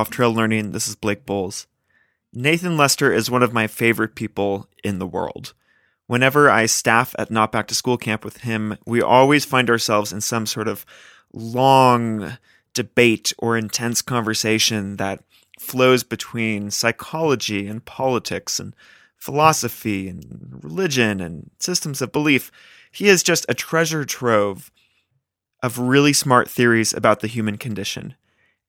Off Trail Learning. This is Blake Boles. Nathan Lester is one of my favorite people in the world. Whenever I staff at Not Back to School camp with him, we always find ourselves in some sort of long debate or intense conversation that flows between psychology and politics and philosophy and religion and systems of belief. He is just a treasure trove of really smart theories about the human condition.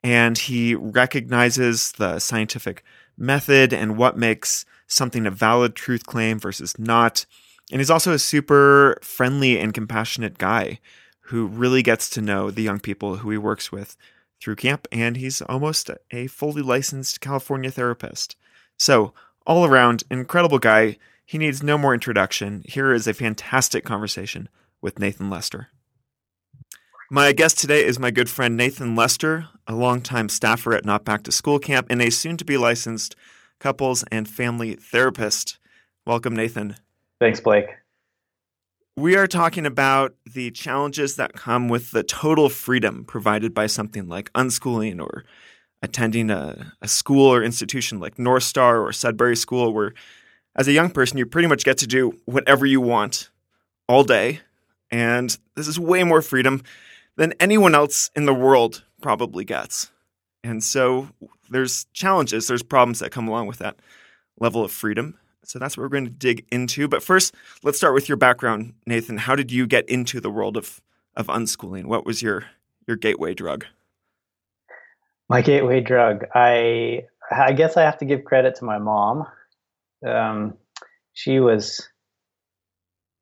And he recognizes the scientific method and what makes something a valid truth claim versus not. And he's also a super friendly and compassionate guy who really gets to know the young people who he works with through camp. And he's almost a fully licensed California therapist. So, all around, incredible guy. He needs no more introduction. Here is a fantastic conversation with Nathan Lester. My guest today is my good friend Nathan Lester, a longtime staffer at Not Back to School Camp and a soon to be licensed couples and family therapist. Welcome, Nathan. Thanks, Blake. We are talking about the challenges that come with the total freedom provided by something like unschooling or attending a, a school or institution like North Star or Sudbury School, where as a young person, you pretty much get to do whatever you want all day. And this is way more freedom than anyone else in the world probably gets. And so there's challenges, there's problems that come along with that level of freedom. So that's what we're going to dig into. But first, let's start with your background, Nathan. How did you get into the world of, of unschooling? What was your, your gateway drug? My gateway drug. I I guess I have to give credit to my mom. Um, she was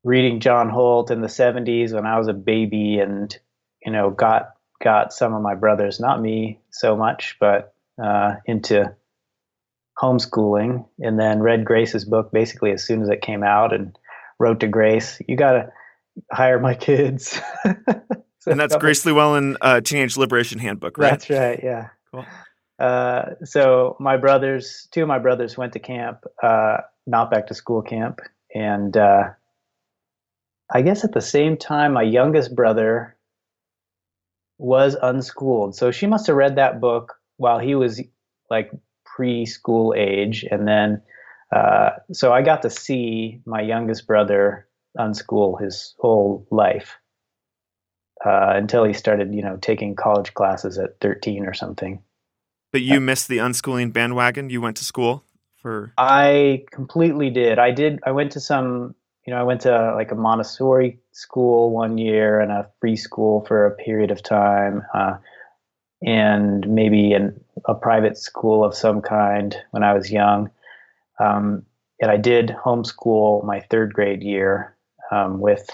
reading John Holt in the 70s when I was a baby and you know, got got some of my brothers, not me so much, but uh, into homeschooling, and then read Grace's book basically as soon as it came out, and wrote to Grace, "You got to hire my kids." so and that's Grace Llewellyn, uh, Teenage Liberation Handbook, right? That's right. Yeah. Cool. Uh, so my brothers, two of my brothers went to camp, uh, not back to school camp, and uh, I guess at the same time, my youngest brother was unschooled. So she must have read that book while he was like preschool age. And then, uh, so I got to see my youngest brother unschool his whole life uh, until he started, you know, taking college classes at 13 or something. But you missed the unschooling bandwagon. You went to school for. I completely did. I did. I went to some you know, I went to like a Montessori school one year and a free school for a period of time, uh, and maybe in a private school of some kind when I was young. Um, and I did homeschool my third grade year um, with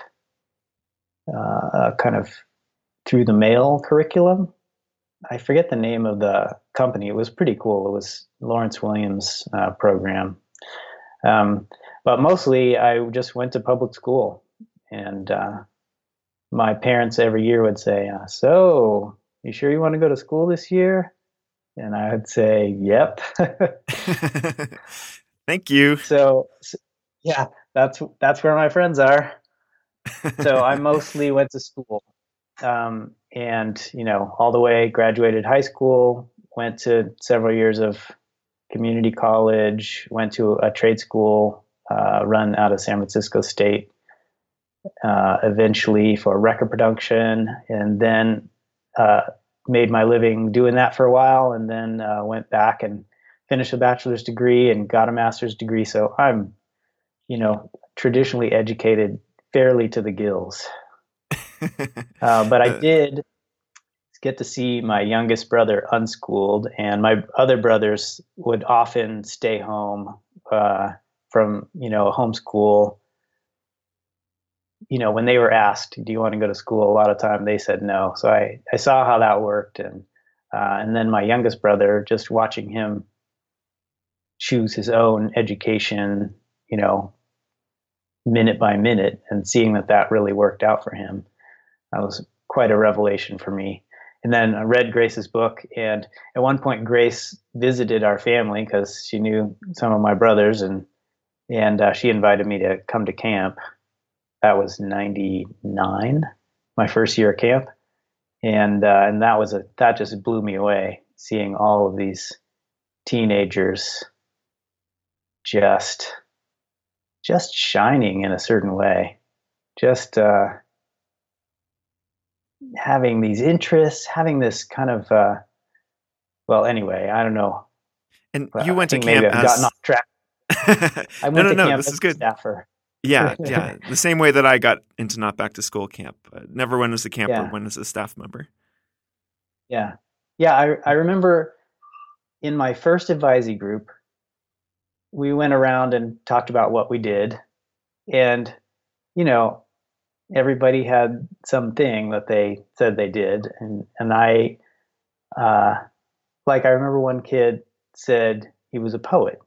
uh, a kind of through the mail curriculum. I forget the name of the company. It was pretty cool. It was Lawrence Williams' uh, program. Um, but mostly I just went to public school. And uh, my parents every year would say, uh, So, you sure you want to go to school this year? And I would say, Yep. Thank you. So, so, yeah, that's that's where my friends are. so I mostly went to school, um, and you know, all the way graduated high school, went to several years of community college, went to a trade school, uh, run out of San Francisco State, uh, eventually for record production, and then uh, made my living doing that for a while, and then uh, went back and finished a bachelor's degree and got a master's degree. So I'm, you know, traditionally educated fairly to the gills. Uh, but I uh, did get to see my youngest brother unschooled, and my other brothers would often stay home uh, from you know homeschool you know when they were asked do you want to go to school? A lot of time they said no. So i i saw how that worked and uh, and then my youngest brother just watching him choose his own education you know minute by minute and seeing that that really worked out for him. That was quite a revelation for me. And then I read Grace's book. And at one point, Grace visited our family because she knew some of my brothers, and and uh, she invited me to come to camp. That was '99, my first year of camp, and uh, and that was a that just blew me away. seeing all of these teenagers just just shining in a certain way just uh, having these interests having this kind of uh, well anyway i don't know And Well, you went to think maybe camp I've as gotten off track i went no, no, to no. camp This as is good. staffer Yeah, yeah. The same way that I got into not back to school camp. Uh, never went as a camper, Yeah. went as a staff member. Yeah. Yeah, I I remember in my first advisee group, we went around and talked about what we did. And, you know, everybody had something that they said they did. And and I uh like I remember one kid said he was a poet.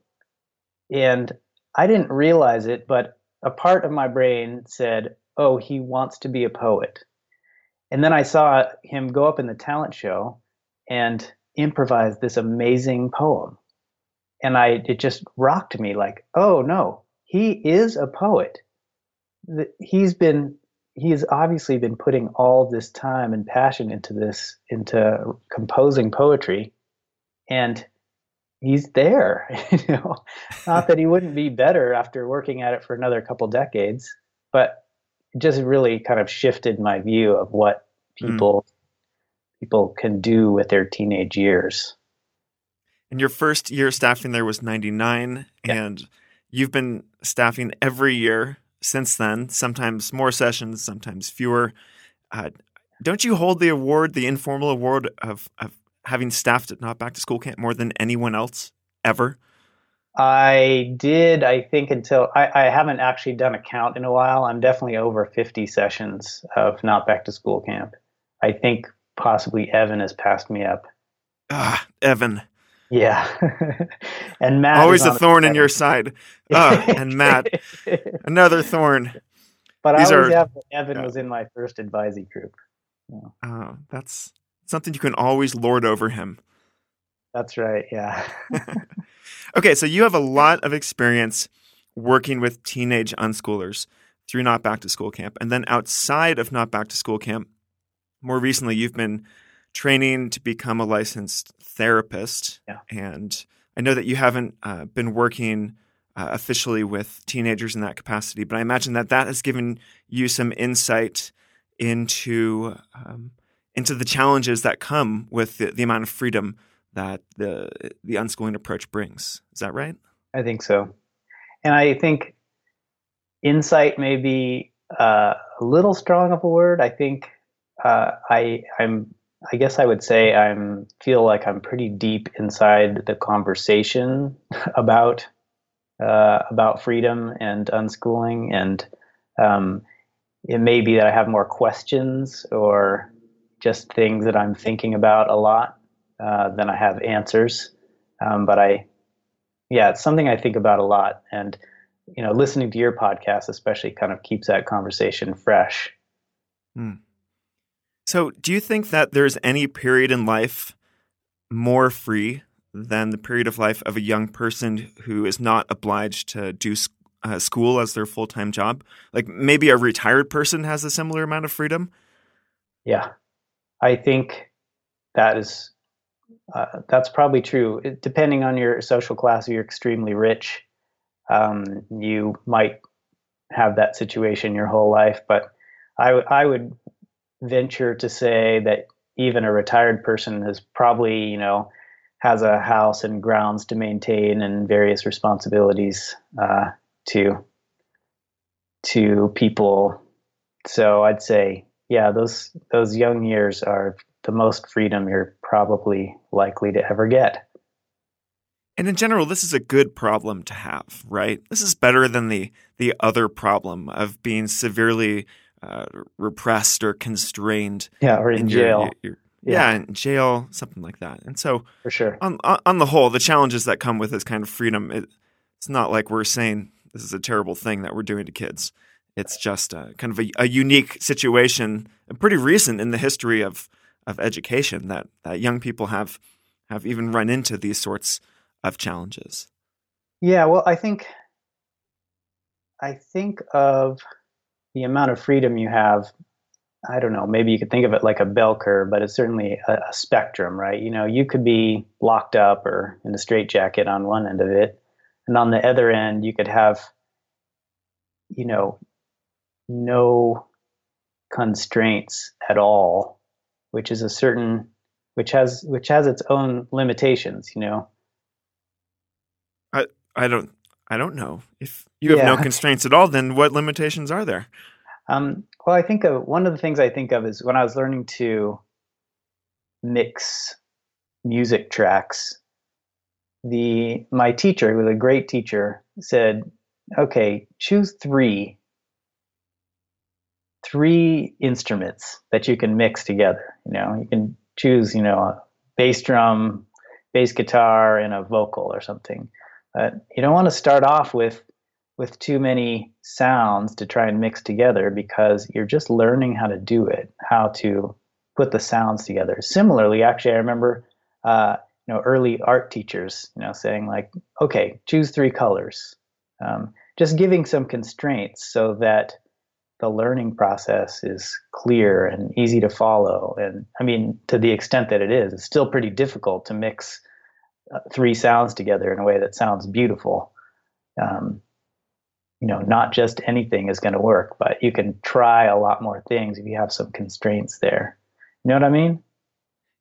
And I didn't realize it, but a part of my brain said, "Oh, he wants to be a poet." And then I saw him go up in the talent show and improvise this amazing poem. And I it just rocked me like, "Oh no, he is a poet. He's been he's obviously been putting all this time and passion into this into composing poetry and he's there you know not that he wouldn't be better after working at it for another couple decades but just really kind of shifted my view of what Mm. people people can do with their teenage years And your first year staffing there was 99, Yeah. and you've been staffing every year since then, sometimes more sessions, sometimes fewer. Uh, don't you hold the award, the informal award of, of having staffed at Not Back to School Camp more than anyone else ever? i did i think until I, I haven't actually done a count in a while i'm definitely over 50 sessions of not back to school camp i think possibly evan has passed me up Ah, Evan, yeah and matt always a thorn in your side. Ah, and Matt, another thorn. But These I always are- have Evan yeah. was in my first advisee group. Oh, that's something you can always lord over him. That's right. Yeah. Okay, so you have a lot of experience working with teenage unschoolers through Not Back to School Camp. And then outside of Not Back to School Camp, more recently, you've been training to become a licensed therapist. Yeah. And I know that you haven't uh, been working uh, officially with teenagers in that capacity, but I imagine that that has given you some insight into um, into the challenges that come with the, the amount of freedom that the the unschooling approach brings. Is that right? I think so. And I think insight may be uh, a little strong of a word. I think uh, I I'm I guess I would say I'm feel like I'm pretty deep inside the conversation about uh, about freedom and unschooling, and um, it may be that I have more questions or just things that I'm thinking about a lot uh, than I have answers. Um, but I, yeah, it's something I think about a lot, and you know, listening to your podcast especially kind of keeps that conversation fresh. Hmm. So, do you think that there's any period in life more free than the period of life of a young person who is not obliged to do uh, school as their full time job? Like maybe a retired person has a similar amount of freedom. Yeah, I think that is uh, that's probably true. It, depending on your social class, if you're extremely rich, um, you might have that situation your whole life. But I, w- I would venture to say that even a retired person is probably, you know, has a house and grounds to maintain and various responsibilities uh, to to people. So I'd say, yeah, those those young years are the most freedom you're probably likely to ever get. And in general, this is a good problem to have, right? This is better than the the other problem of being severely uh, repressed or constrained Yeah, or in your- jail your- your- yeah. in jail, something like that. And so, for sure. on on on the whole, the challenges that come with this kind of freedom, it, it's not like we're saying this is a terrible thing that we're doing to kids. It's just a, kind of a, a unique situation, pretty recent in the history of of education that that young people have have even run into these sorts of challenges. Yeah, well, I think I think of the amount of freedom you have I don't know, maybe you could think of it like a bell curve, but it's certainly a, a spectrum, right? You know, you could be locked up or in a straitjacket on one end of it, and on the other end, you could have, you know, no constraints at all, which is a certain, which has which has its own limitations, you know. I I don't I don't know if you have Yeah. no constraints at all. Then what limitations are there? Um, well, I think of one of the things I think of is when I was learning to mix music tracks. The my teacher, who was a great teacher, said, "Okay, choose three, three instruments that you can mix together. You know, you can choose, you know, a bass drum, bass guitar, and a vocal or something. But you don't want to start off with with too many sounds to try and mix together because you're just learning how to do it, how to put the sounds together. Similarly, actually, I remember, uh, you know, early art teachers, you know, saying like, okay, choose three colors, um, just giving some constraints so that the learning process is clear and easy to follow. And I mean, to the extent that it is, it's still pretty difficult to mix uh, three sounds together in a way that sounds beautiful. Um, you know, not just anything is going to work, but you can try a lot more things if you have some constraints there. You know what I mean?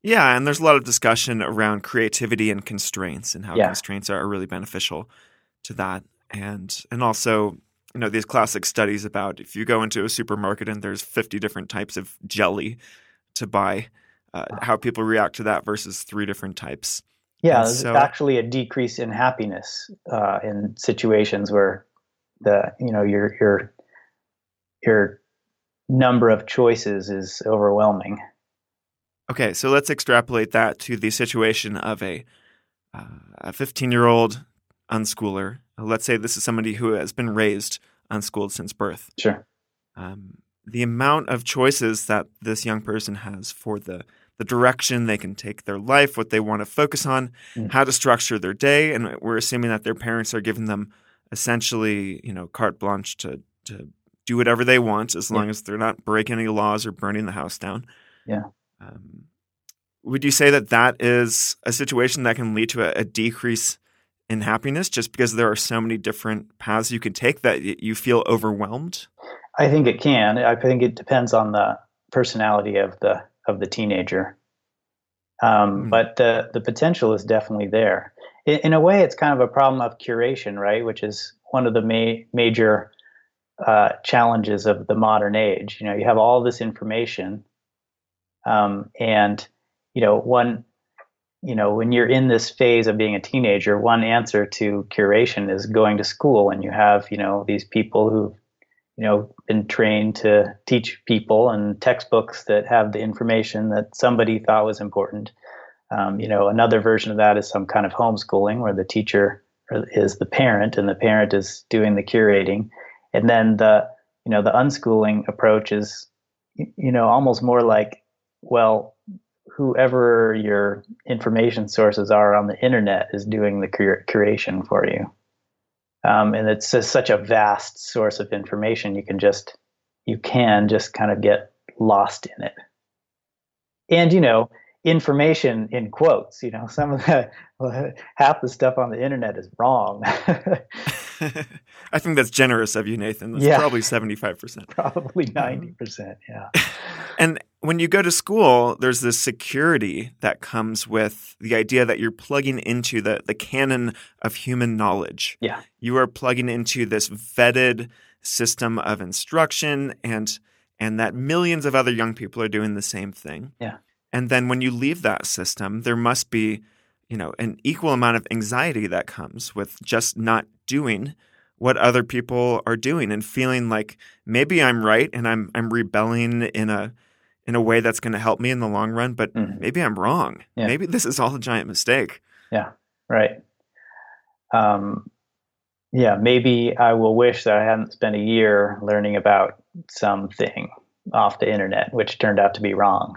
Yeah, and there's a lot of discussion around creativity and constraints and how Yeah. constraints are really beneficial to that. And and also, you know, these classic studies about if you go into a supermarket and there's 50 different types of jelly to buy, uh, how people react to that versus three different types. Yeah, And there's so- actually a decrease in happiness uh, in situations where the you know your your your number of choices is overwhelming. Okay, so let's extrapolate that to the situation of a uh, a 15 year old unschooler. Let's say this is somebody who has been raised unschooled since birth. Sure. um, the amount of choices that this young person has for the the direction they can take their life, what they want to focus on, Mm. how to structure their day, and we're assuming that their parents are giving them essentially, you know, carte blanche to to do whatever they want as long as they're not breaking any laws or burning the house down. Yeah. Um, would you say that that is a situation that can lead to a, a decrease in happiness just because there are so many different paths you can take that you feel overwhelmed? I think it can. I think it depends on the personality of the of the teenager. Um, Hmm. But the the potential is definitely there. In, in a way, it's kind of a problem of curation, right? Which is one of the ma- major uh, challenges of the modern age. You know, you have all this information, um, and you know, one, you know, when you're in this phase of being a teenager, one answer to curation is going to school, and you have, you know, these people who've you know been trained to teach people and textbooks that have the information that somebody thought was important. Um, you know another version of that is some kind of homeschooling where the teacher is the parent and the parent is doing the curating. And then the you know the unschooling approach is you know almost more like well whoever your information sources are on the internet is doing the cur- curation for you um, and it's just such a vast source of information you can just you can just kind of get lost in it and you know information in quotes you know some of the half the stuff on the internet is wrong I think that's generous of you, Nathan. That's Yeah. probably 75%. probably 90% yeah And when you go to school, there's this security that comes with the idea that you're plugging into the, the canon of human knowledge. Yeah. You are plugging into this vetted system of instruction and and that millions of other young people are doing the same thing. Yeah. And then when you leave that system, there must be, you know, an equal amount of anxiety that comes with just not doing what other people are doing and feeling like maybe I'm right and I'm I'm rebelling in a in a way that's going to help me in the long run, but Mhm. maybe I'm wrong. Yeah. Maybe this is all a giant mistake. Yeah, right um, yeah maybe i will wish that i hadn't spent a year learning about something off the internet which turned out to be wrong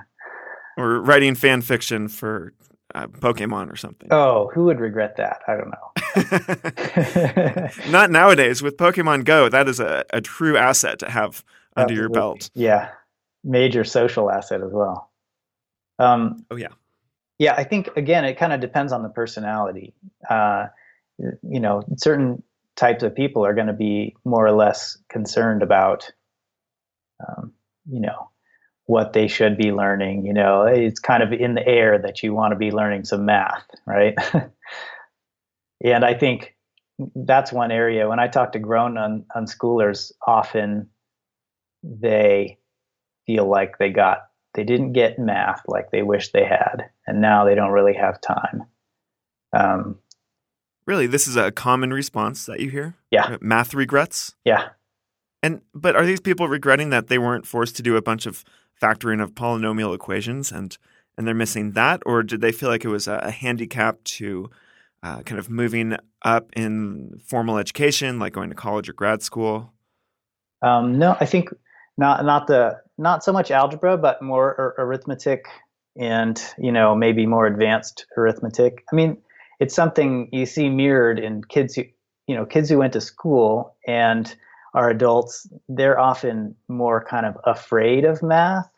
Or writing fan fiction for uh, Pokemon or something. oh who would regret that i don't know Not nowadays with Pokemon Go. That is a, a true asset to have under your belt. Yeah, major social asset as well. Um, oh yeah, yeah. I think again, it kind of depends on the personality. Uh, you know, certain types of people are going to be more or less concerned about, um, you know, what they should be learning. You know, it's kind of in the air that you want to be learning some math, right? and I think that's one area. When I talk to grown un- unschoolers, often they feel like they got they didn't get math like they wish they had, and now they don't really have time. Um, really, this is a common response that you hear. Yeah, math regrets. Yeah, and but are these people regretting that they weren't forced to do a bunch of factoring of polynomial equations and and they're missing that, or did they feel like it was a, a handicap to uh, kind of moving up in formal education, like going to college or grad school? Um, no, I think not not the not so much algebra, but more ar- arithmetic and you know maybe more advanced arithmetic. I mean, it's something you see mirrored in kids who you know kids who went to school and are adults. They're often more kind of afraid of math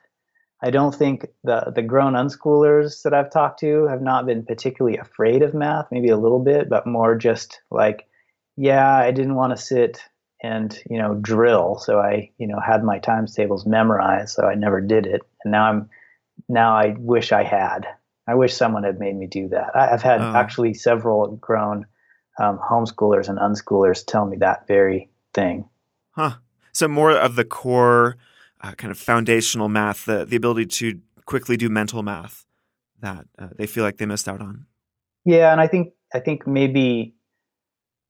I don't think the the grown unschoolers that I've talked to have not been particularly afraid of math, maybe a little bit, but more just like, yeah, I didn't want to sit and you know drill, so I you know had my times tables memorized, so I never did it, and now I'm now I wish I had. I wish someone had made me do that. I, have had oh. actually several grown um, homeschoolers and unschoolers tell me that very thing. Huh. So more of the core uh, kind of foundational math, the the ability to quickly do mental math that uh, they feel like they missed out on. Yeah, and I think I think maybe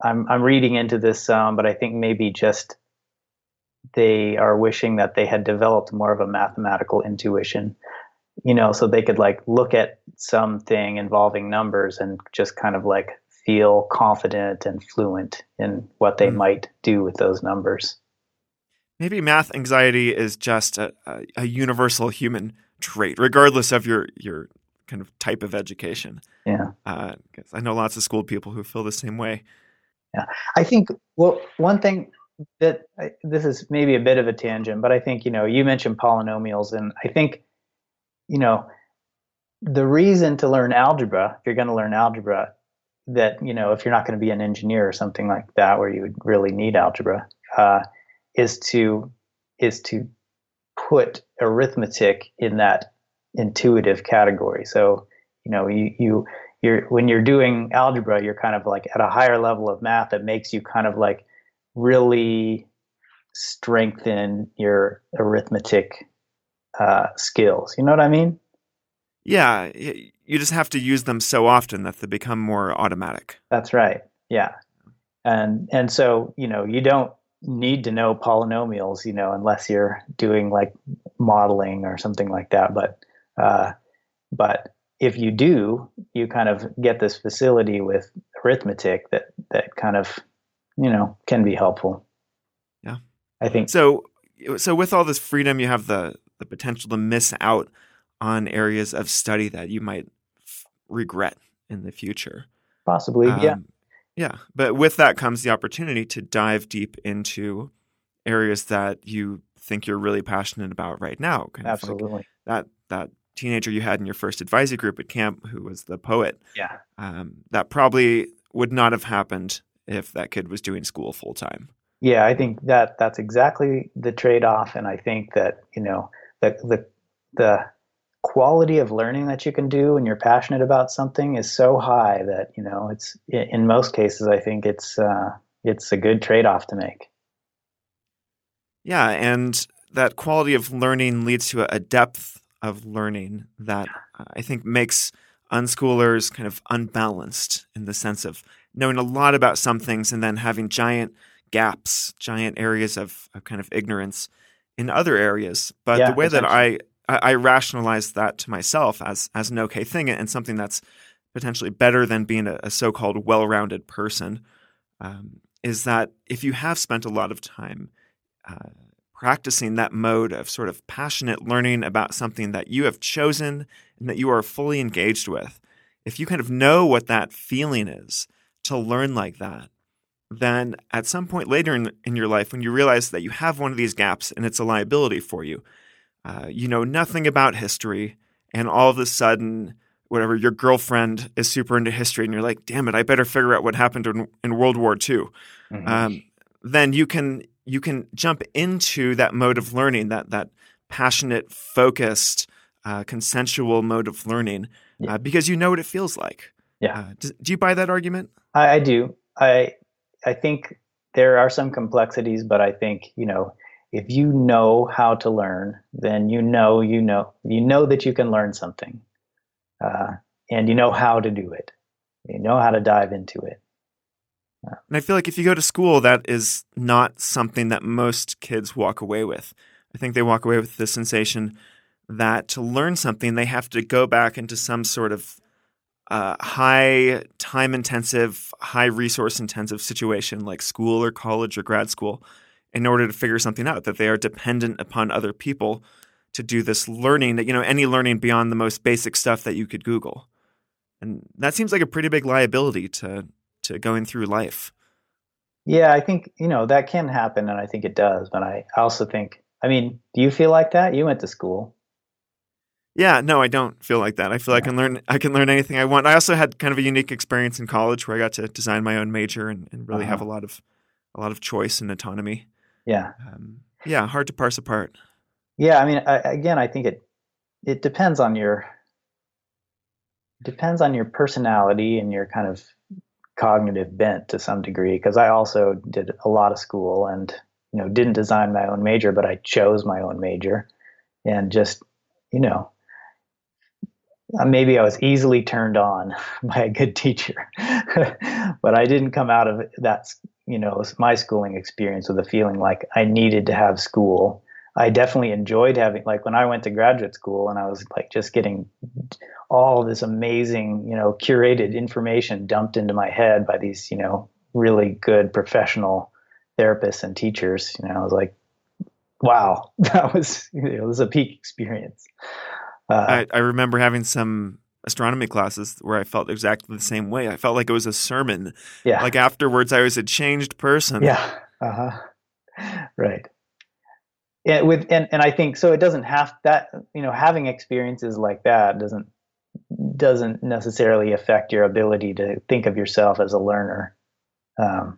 I'm I'm reading into this some, but I think maybe just they are wishing that they had developed more of a mathematical intuition, you know, so they could like look at something involving numbers and just kind of like feel confident and fluent in what they mm. might do with those numbers maybe math anxiety is just a, a, a, universal human trait, regardless of your your kind of type of education. Yeah, uh, I know lots of school people who feel the same way. Yeah, I think well, one thing that I, this is maybe a bit of a tangent, but I think you know you mentioned polynomials, and I think you know the reason to learn algebra, if you're going to learn algebra, that you know if you're not going to be an engineer or something like that, where you would really need algebra. Uh, is to is to put arithmetic in that intuitive category. So, you know, you you you're when you're doing algebra, you're kind of like at a higher level of math that makes you kind of like really strengthen your arithmetic uh, skills. You know what I mean? Yeah, you just have to use them so often that they become more automatic. That's right. Yeah, and and so you know you don't need to know polynomials, you know, unless you're doing like modeling or something like that. But uh, but if you do, you kind of get this facility with arithmetic that that kind of you know can be helpful. Yeah, I think so. So with all this freedom, you have the the potential to miss out on areas of study that you might f- regret in the future. Possibly, um, yeah. Yeah, but with that comes the opportunity to dive deep into areas that you think you're really passionate about right now. Kind Absolutely. Like that that teenager you had in your first advisory group at camp who was the poet. Yeah. Um, that probably would not have happened if that kid was doing school full time. Yeah, I think that that's exactly the trade off, and I think that you know the the the quality of learning that you can do when you're passionate about something is so high that you know it's in most cases I think it's uh, it's a good trade off to make. Yeah, and that quality of learning leads to a depth of learning that I think makes unschoolers kind of unbalanced in the sense of knowing a lot about some things and then having giant gaps, giant areas of, of kind of ignorance in other areas. But yeah, the way that I I, I rationalized that to myself as as an okay thing and something that's potentially better than being a, a so-called well-rounded person. Um, is that if you have spent a lot of time uh, practicing that mode of sort of passionate learning about something that you have chosen and that you are fully engaged with, if you kind of know what that feeling is to learn like that, then at some point later in, in your life, when you realize that you have one of these gaps and it's a liability for you, uh, you know nothing about history, and all of a sudden, whatever your girlfriend is super into history, and you're like, "Damn it, I better figure out what happened in, in World War II." Mm-hmm. Um, then you can you can jump into that mode of learning, that that passionate, focused, uh, consensual mode of learning, yeah. uh, because you know what it feels like. Yeah. Uh, do, do, you buy that argument? I, I do. I I think there are some complexities, but I think you know if you know how to learn, then you know you know you know that you can learn something, uh, and you know how to do it. You know how to dive into it. And I feel like if you go to school, that is not something that most kids walk away with. I think they walk away with the sensation that to learn something, they have to go back into some sort of uh, high time intensive, high resource intensive situation like school or college or grad school in order to figure something out, that they are dependent upon other people to do this learning that, you know, any learning beyond the most basic stuff that you could Google. And that seems like a pretty big liability to to going through life. Yeah, I think, you know, that can happen and I think it does. But I also think, I mean, do you feel like that? You went to school. Yeah, no, I don't feel like that. I feel yeah. I can learn I can learn anything I want. I also had kind of a unique experience in college where I got to design my own major and, and really uh-huh. have a lot of a lot of choice and autonomy. Yeah. Um, yeah, hard to parse apart. Yeah, I mean, I, again, I think it it depends on your depends on your personality and your kind of cognitive bent to some degree because I also did a lot of school and you know didn't design my own major but I chose my own major. And just you know uh, maybe I was easily turned on by a good teacher but I didn't come out of that you know my schooling experience with a feeling like I needed to have school. I definitely enjoyed having like when I went to graduate school and I was like just getting all this amazing, you know, curated information dumped into my head by these, you know, really good professional therapists and teachers. You know, I was like, wow, that was you know, was a peak experience. Uh, I, I remember having some astronomy classes where I felt exactly the same way. I felt like it was a sermon. Yeah. Like afterwards, I was a changed person. Yeah. Uh huh. Right and with and, and I think so it doesn't have that you know having experiences like that doesn't doesn't necessarily affect your ability to think of yourself as a learner um,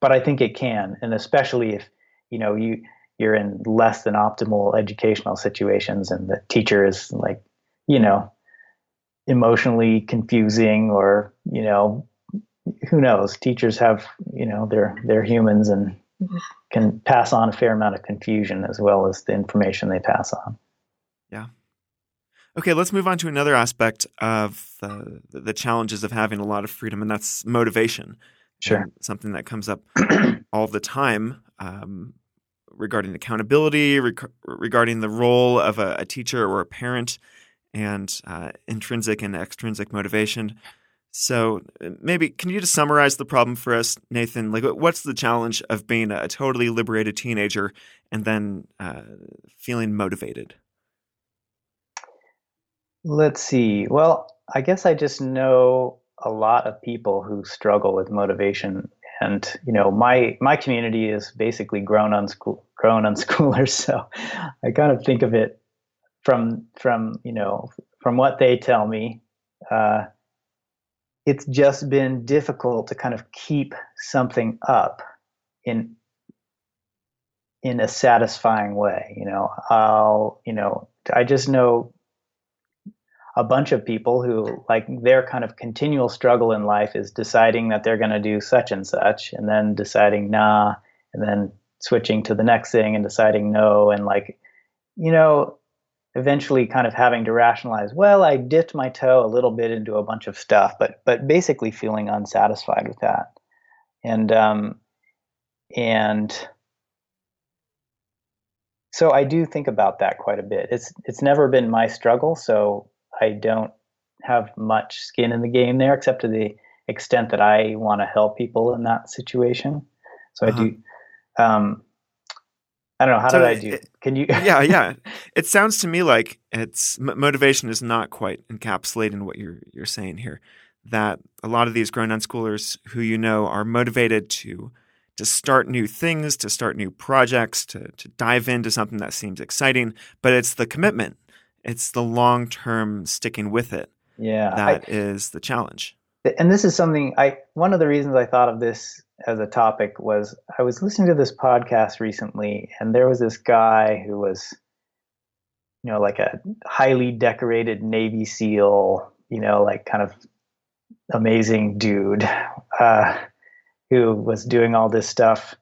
but I think it can and especially if you know you you're in less than optimal educational situations and the teacher is like you know emotionally confusing or you know who knows teachers have you know they're they're humans and can pass on a fair amount of confusion as well as the information they pass on. Yeah. Okay, let's move on to another aspect of the, the challenges of having a lot of freedom, and that's motivation. Sure. And something that comes up all the time um, regarding accountability, rec- regarding the role of a, a, teacher or a parent, and uh, intrinsic and extrinsic motivation. So uh, maybe can you just summarize the problem for us, Nathan? Like, what's the challenge of being a totally liberated teenager and then uh, feeling motivated? Let's see. Well, I guess I just know a lot of people who struggle with motivation, and you know, my my community is basically grown unschool grown unschoolers. So I kind of think of it from from you know from what they tell me. Uh, it's just been difficult to kind of keep something up in in a satisfying way you know i'll you know i just know a bunch of people who like their kind of continual struggle in life is deciding that they're going to do such and such and then deciding nah and then switching to the next thing and deciding no and like you know eventually kind of having to rationalize, well, I dipped my toe a little bit into a bunch of stuff, but but basically feeling unsatisfied with that. And um, and so I do think about that quite a bit. It's it's never been my struggle, so I don't have much skin in the game there, except to the extent that I want to help people in that situation. So uh-huh. I do. Um, I don't know. How so did I do? It, Can you? yeah, yeah. It sounds to me like it's motivation is not quite encapsulating what you're you're saying here. That a lot of these grown unschoolers who you know are motivated to to start new things, to start new projects, to to dive into something that seems exciting, but it's the commitment. It's the long-term sticking with it. Yeah. that I, is the challenge. And this is something I one of the reasons I thought of this as a topic was I was listening to this podcast recently and there was this guy who was you know like a highly decorated Navy SEAL, you know, like kind of amazing dude uh, who was doing all this stuff,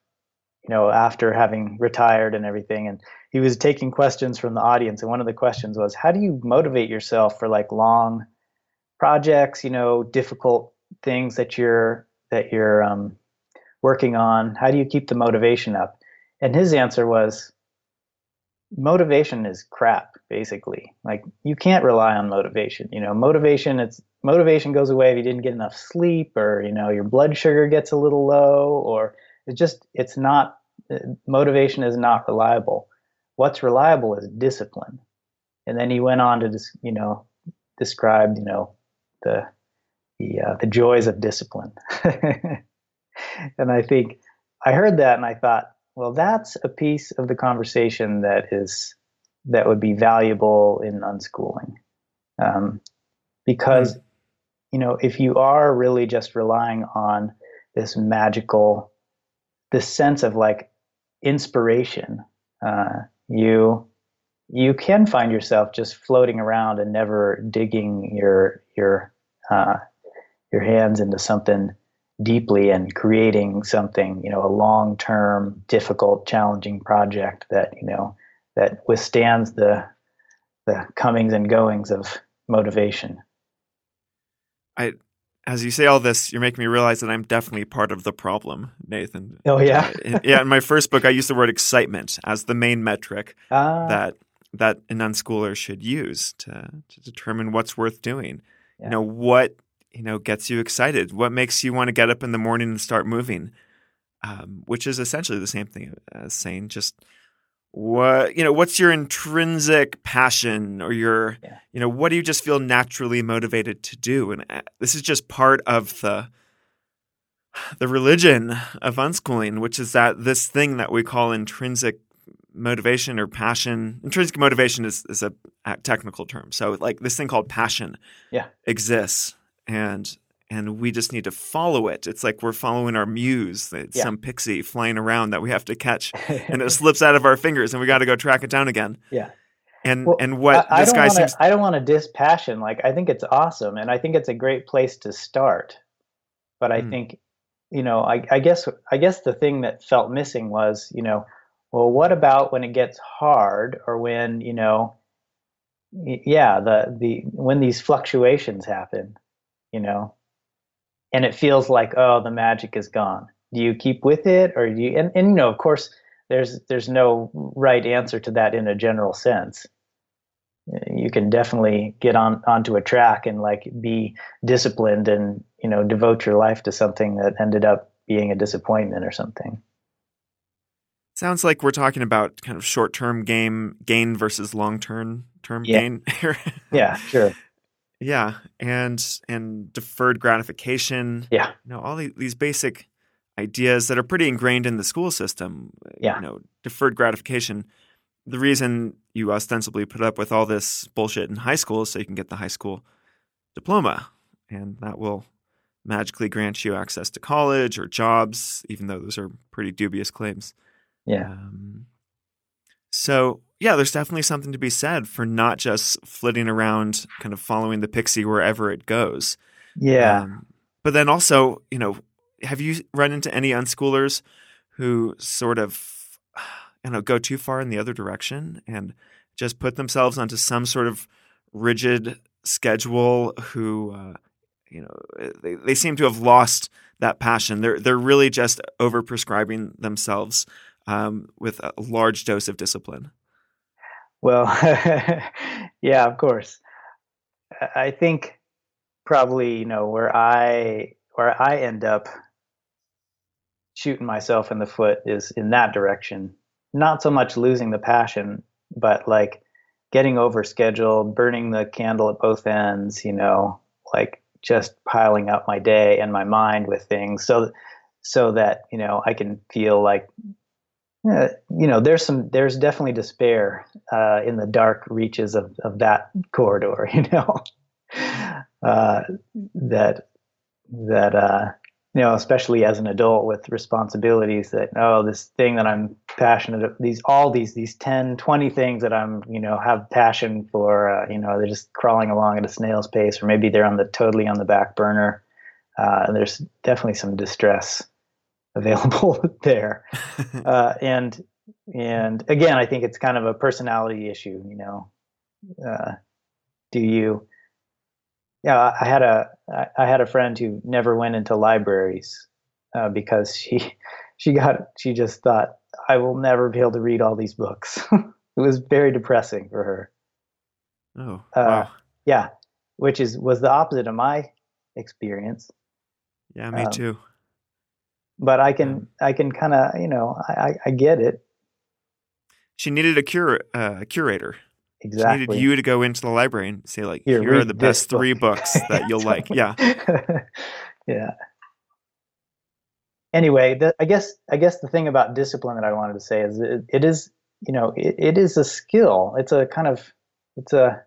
you know, after having retired and everything. And he was taking questions from the audience. And one of the questions was, how do you motivate yourself for like long projects, you know, difficult things that you're, that you're um, working on? How do you keep the motivation up? And his answer was, motivation is crap basically like you can't rely on motivation you know motivation it's motivation goes away if you didn't get enough sleep or you know your blood sugar gets a little low or it just it's not uh, motivation is not reliable. What's reliable is discipline. And then he went on to just you know describe you know the the uh, the joys of discipline. And i think i heard that and i thought well that's a piece of the conversation that is that would be valuable in unschooling. Um, because mm you know if you are really just relying on this magical this sense of like inspiration uh, you you can find yourself just floating around and never digging your your uh, your hands into something deeply and creating something you know a long term difficult challenging project that you know that withstands the the comings and goings of motivation. I as you say all this, you're making me realize that I'm definitely part of the problem, Nathan. Oh yeah, yeah. In my first book, I used the word excitement as the main metric ah. that that an unschooler should use to to determine what's worth doing. Yeah. You know what you know gets you excited, what makes you want to get up in the morning and start moving, um, which is essentially the same thing as saying just what you know what's your intrinsic passion or your yeah. you know what do you just feel naturally motivated to do? And uh, this is just part of the the religion of unschooling which is that this thing that we call intrinsic motivation or passion intrinsic motivation is, is a technical term. So like this thing called passion yeah. exists. And and we just need to follow it. It's like we're following our muse, it's yeah. some pixie flying around that we have to catch, and it slips out of our fingers, and we got to go track it down again. Yeah. And well, and what I, this I guy wanna, seems I don't want to diss passion. Like I think it's awesome, and I think it's a great place to start. But I mm. think, you know, I, I guess I guess the thing that felt missing was, you know, well, what about when it gets hard, or when you know, yeah, the the when these fluctuations happen, you know, and it feels like oh the magic is gone. Do you keep with it or do you and, and you know of course there's there's no right answer to that in a general sense. You can definitely get on onto a track and like be disciplined and you know devote your life to something that ended up being a disappointment or something. Sounds like we're talking about kind of short-term game gain versus long-term term yeah. gain. Yeah sure yeah, and and deferred gratification. Yeah, you know all these basic ideas that are pretty ingrained in the school system. Yeah, you know deferred gratification. The reason you ostensibly put up with all this bullshit in high school is so you can get the high school diploma, and that will magically grant you access to college or jobs, even though those are pretty dubious claims. Yeah. Um, so yeah, there's definitely something to be said for not just flitting around, kind of following the pixie wherever it goes. Yeah. Um, but then also, you know, have you run into any unschoolers who sort of, you know, go too far in the other direction and just put themselves onto some sort of rigid schedule? Who, uh, you know, they, they seem to have lost that passion. They're they're really just overprescribing themselves um, with a large dose of discipline. Well, yeah, of course. I think probably you know where I where I end up shooting myself in the foot is in that direction. Not so much losing the passion, but like getting over scheduled, burning the candle at both ends, you know, like just piling up my day and my mind with things. So so that you know I can feel like you know there's some there's definitely despair uh, in the dark reaches of of that corridor. You know uh, that that uh, you know, especially as an adult with responsibilities that, oh, this thing that I'm passionate of, these, all these, these 10, 20 things that I'm, you know, have passion for, uh, you know, they're just crawling along at a snail's pace, or maybe they're on the totally on the back burner. Uh, there's definitely some distress available there. uh, and, and again, I think it's kind of a personality issue, you know, uh, do you, yeah, I had a I had a friend who never went into libraries uh, because she she got she just thought I will never be able to read all these books. it was very depressing for her. Oh, uh, wow. yeah, which is was the opposite of my experience. Yeah, me um, too. But I can I can kind of you know I, I get it. She needed a cure uh, a curator. Exactly. She needed you to go into the library and say like, here, here are the best book. three books that you'll like. Yeah. yeah. Anyway, the, I guess I guess the thing about discipline that I wanted to say is it, it is you know it, it is a skill. It's a kind of it's a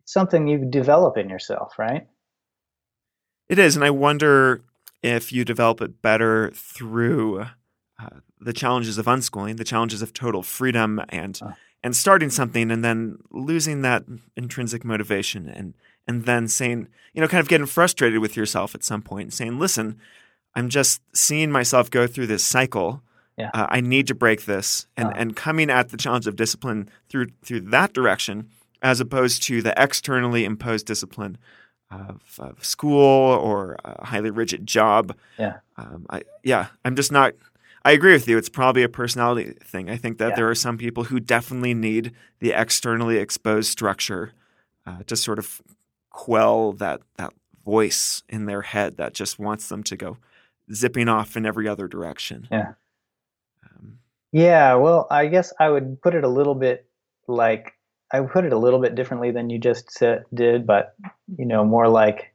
it's something you develop in yourself, right? It is, and I wonder if you develop it better through uh, the challenges of unschooling, the challenges of total freedom and. Uh and starting something and then losing that intrinsic motivation and and then saying you know kind of getting frustrated with yourself at some point and saying listen i'm just seeing myself go through this cycle yeah. Uh, i need to break this and and coming at the challenge of discipline through through that direction as opposed to the externally imposed discipline of, of school or a highly rigid job yeah um, I, yeah i'm just not I agree with you. It's probably a personality thing. I think that yeah. there are some people who definitely need the externally exposed structure uh, to sort of quell that that voice in their head that just wants them to go zipping off in every other direction. Yeah. Um, yeah. Well, I guess I would put it a little bit like I put it a little bit differently than you just said, did, but you know, more like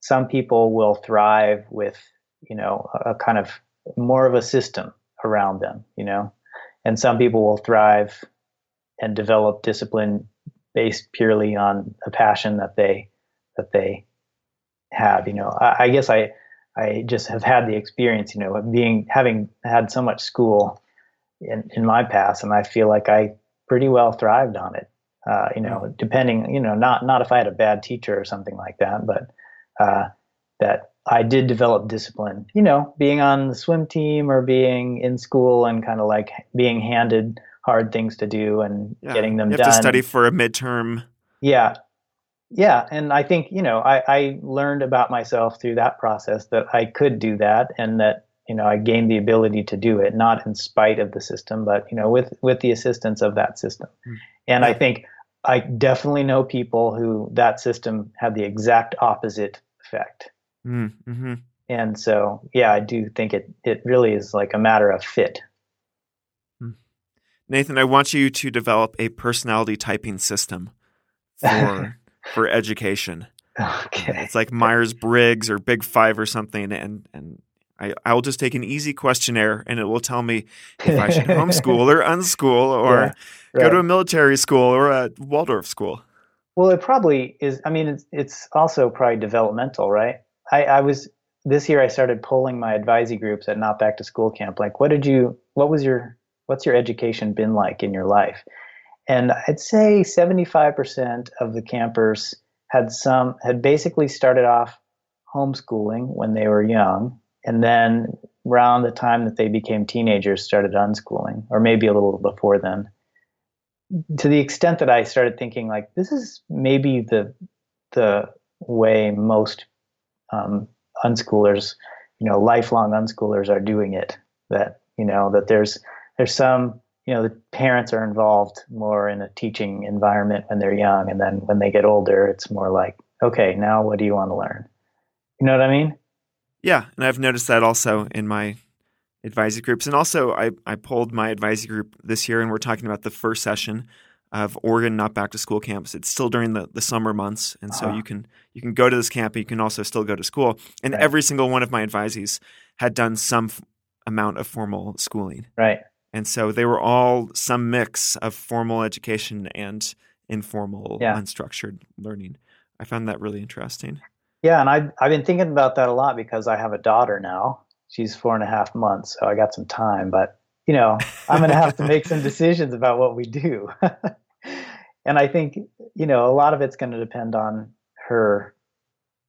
some people will thrive with you know a kind of more of a system around them, you know. And some people will thrive and develop discipline based purely on a passion that they that they have. You know, I, I guess I I just have had the experience, you know, of being having had so much school in in my past, and I feel like I pretty well thrived on it. Uh, you know, mm. depending, you know, not not if I had a bad teacher or something like that, but uh, that I did develop discipline, you know, being on the swim team or being in school and kind of like being handed hard things to do and yeah. getting them you have done. to study for a midterm. Yeah. Yeah. And I think, you know, I, I learned about myself through that process that I could do that and that, you know, I gained the ability to do it, not in spite of the system, but, you know, with, with the assistance of that system. Mm. And yeah. I think I definitely know people who that system had the exact opposite effect Mm, mm-hmm. And so, yeah, I do think it it really is like a matter of fit. Hmm. Nathan, I want you to develop a personality typing system for for education. Okay. It's like Myers Briggs or Big Five or something, and and I I will just take an easy questionnaire, and it will tell me if I should homeschool or unschool or yeah, right. go to a military school or a Waldorf school. Well, it probably is. I mean, it's it's also probably developmental, right? I, I was this year I started polling my advisee groups at Not Back to School Camp. Like, what did you? What was your? What's your education been like in your life? And I'd say 75% of the campers had some had basically started off homeschooling when they were young, and then around the time that they became teenagers, started unschooling, or maybe a little before then. To the extent that I started thinking, like, this is maybe the the way most um, unschoolers, you know, lifelong unschoolers are doing it. That you know that there's there's some you know the parents are involved more in a teaching environment when they're young, and then when they get older, it's more like, okay, now what do you want to learn? You know what I mean? Yeah, and I've noticed that also in my advisory groups, and also I I pulled my advisory group this year, and we're talking about the first session of Oregon Not Back to School camps. It's still during the, the summer months, and so uh-huh. you can you can go to this camp, but you can also still go to school. And right. every single one of my advisees had done some f- amount of formal schooling. Right. And so they were all some mix of formal education and informal, Yeah. unstructured learning. I found that really interesting. Yeah, and I've I've been thinking about that a lot because I have a daughter now. She's four and a half months, so I got some time. But you know, I'm going to have to make some decisions about what we do. and I think you know a lot of it's going to depend on her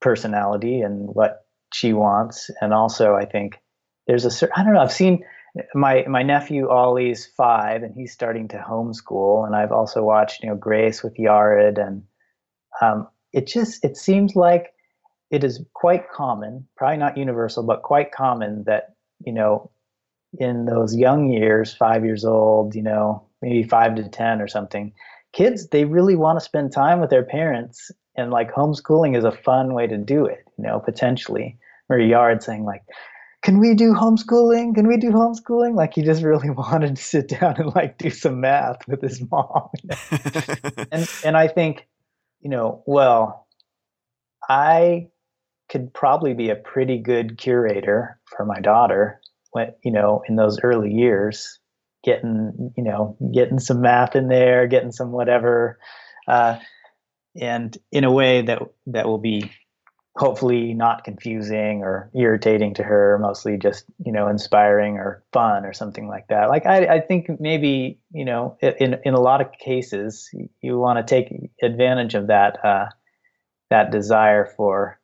personality and what she wants, and also I think there's a certain I don't know. I've seen my my nephew Ollie's five, and he's starting to homeschool, and I've also watched you know Grace with Yared, and um, it just it seems like it is quite common, probably not universal, but quite common that you know in those young years, five years old, you know, maybe five to ten or something, kids they really want to spend time with their parents, and like homeschooling is a fun way to do it, you know, potentially. Murray Yard saying like, "Can we do homeschooling? Can we do homeschooling?" Like he just really wanted to sit down and like do some math with his mom, and and I think, you know, well, I could probably be a pretty good curator for my daughter when you know in those early years getting you know getting some math in there getting some whatever uh, and in a way that that will be hopefully not confusing or irritating to her mostly just you know inspiring or fun or something like that. Like i, I think maybe you know in in a lot of cases you want to take advantage of that uh, that desire for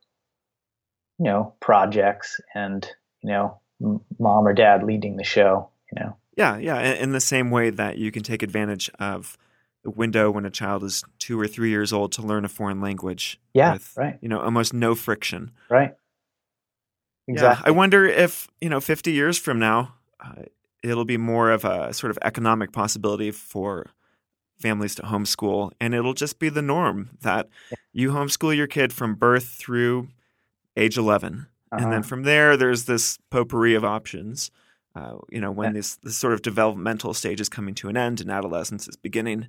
you know projects and you know m- mom or dad leading the show you know Yeah, yeah. In, in the same way that you can take advantage of the window when a child is two or three years old to learn a foreign language. Yeah, with, right. You know, almost no friction. right exactly Yeah, I wonder if you know, fifty years from now, uh, it'll be more of a sort of economic possibility for families to homeschool, and it'll just be the norm that you homeschool your kid from birth through age 11 and then Uh-huh. from there there's this potpourri of options. Uh, you know when Yeah. this this sort of developmental stage is coming to an end and adolescence is beginning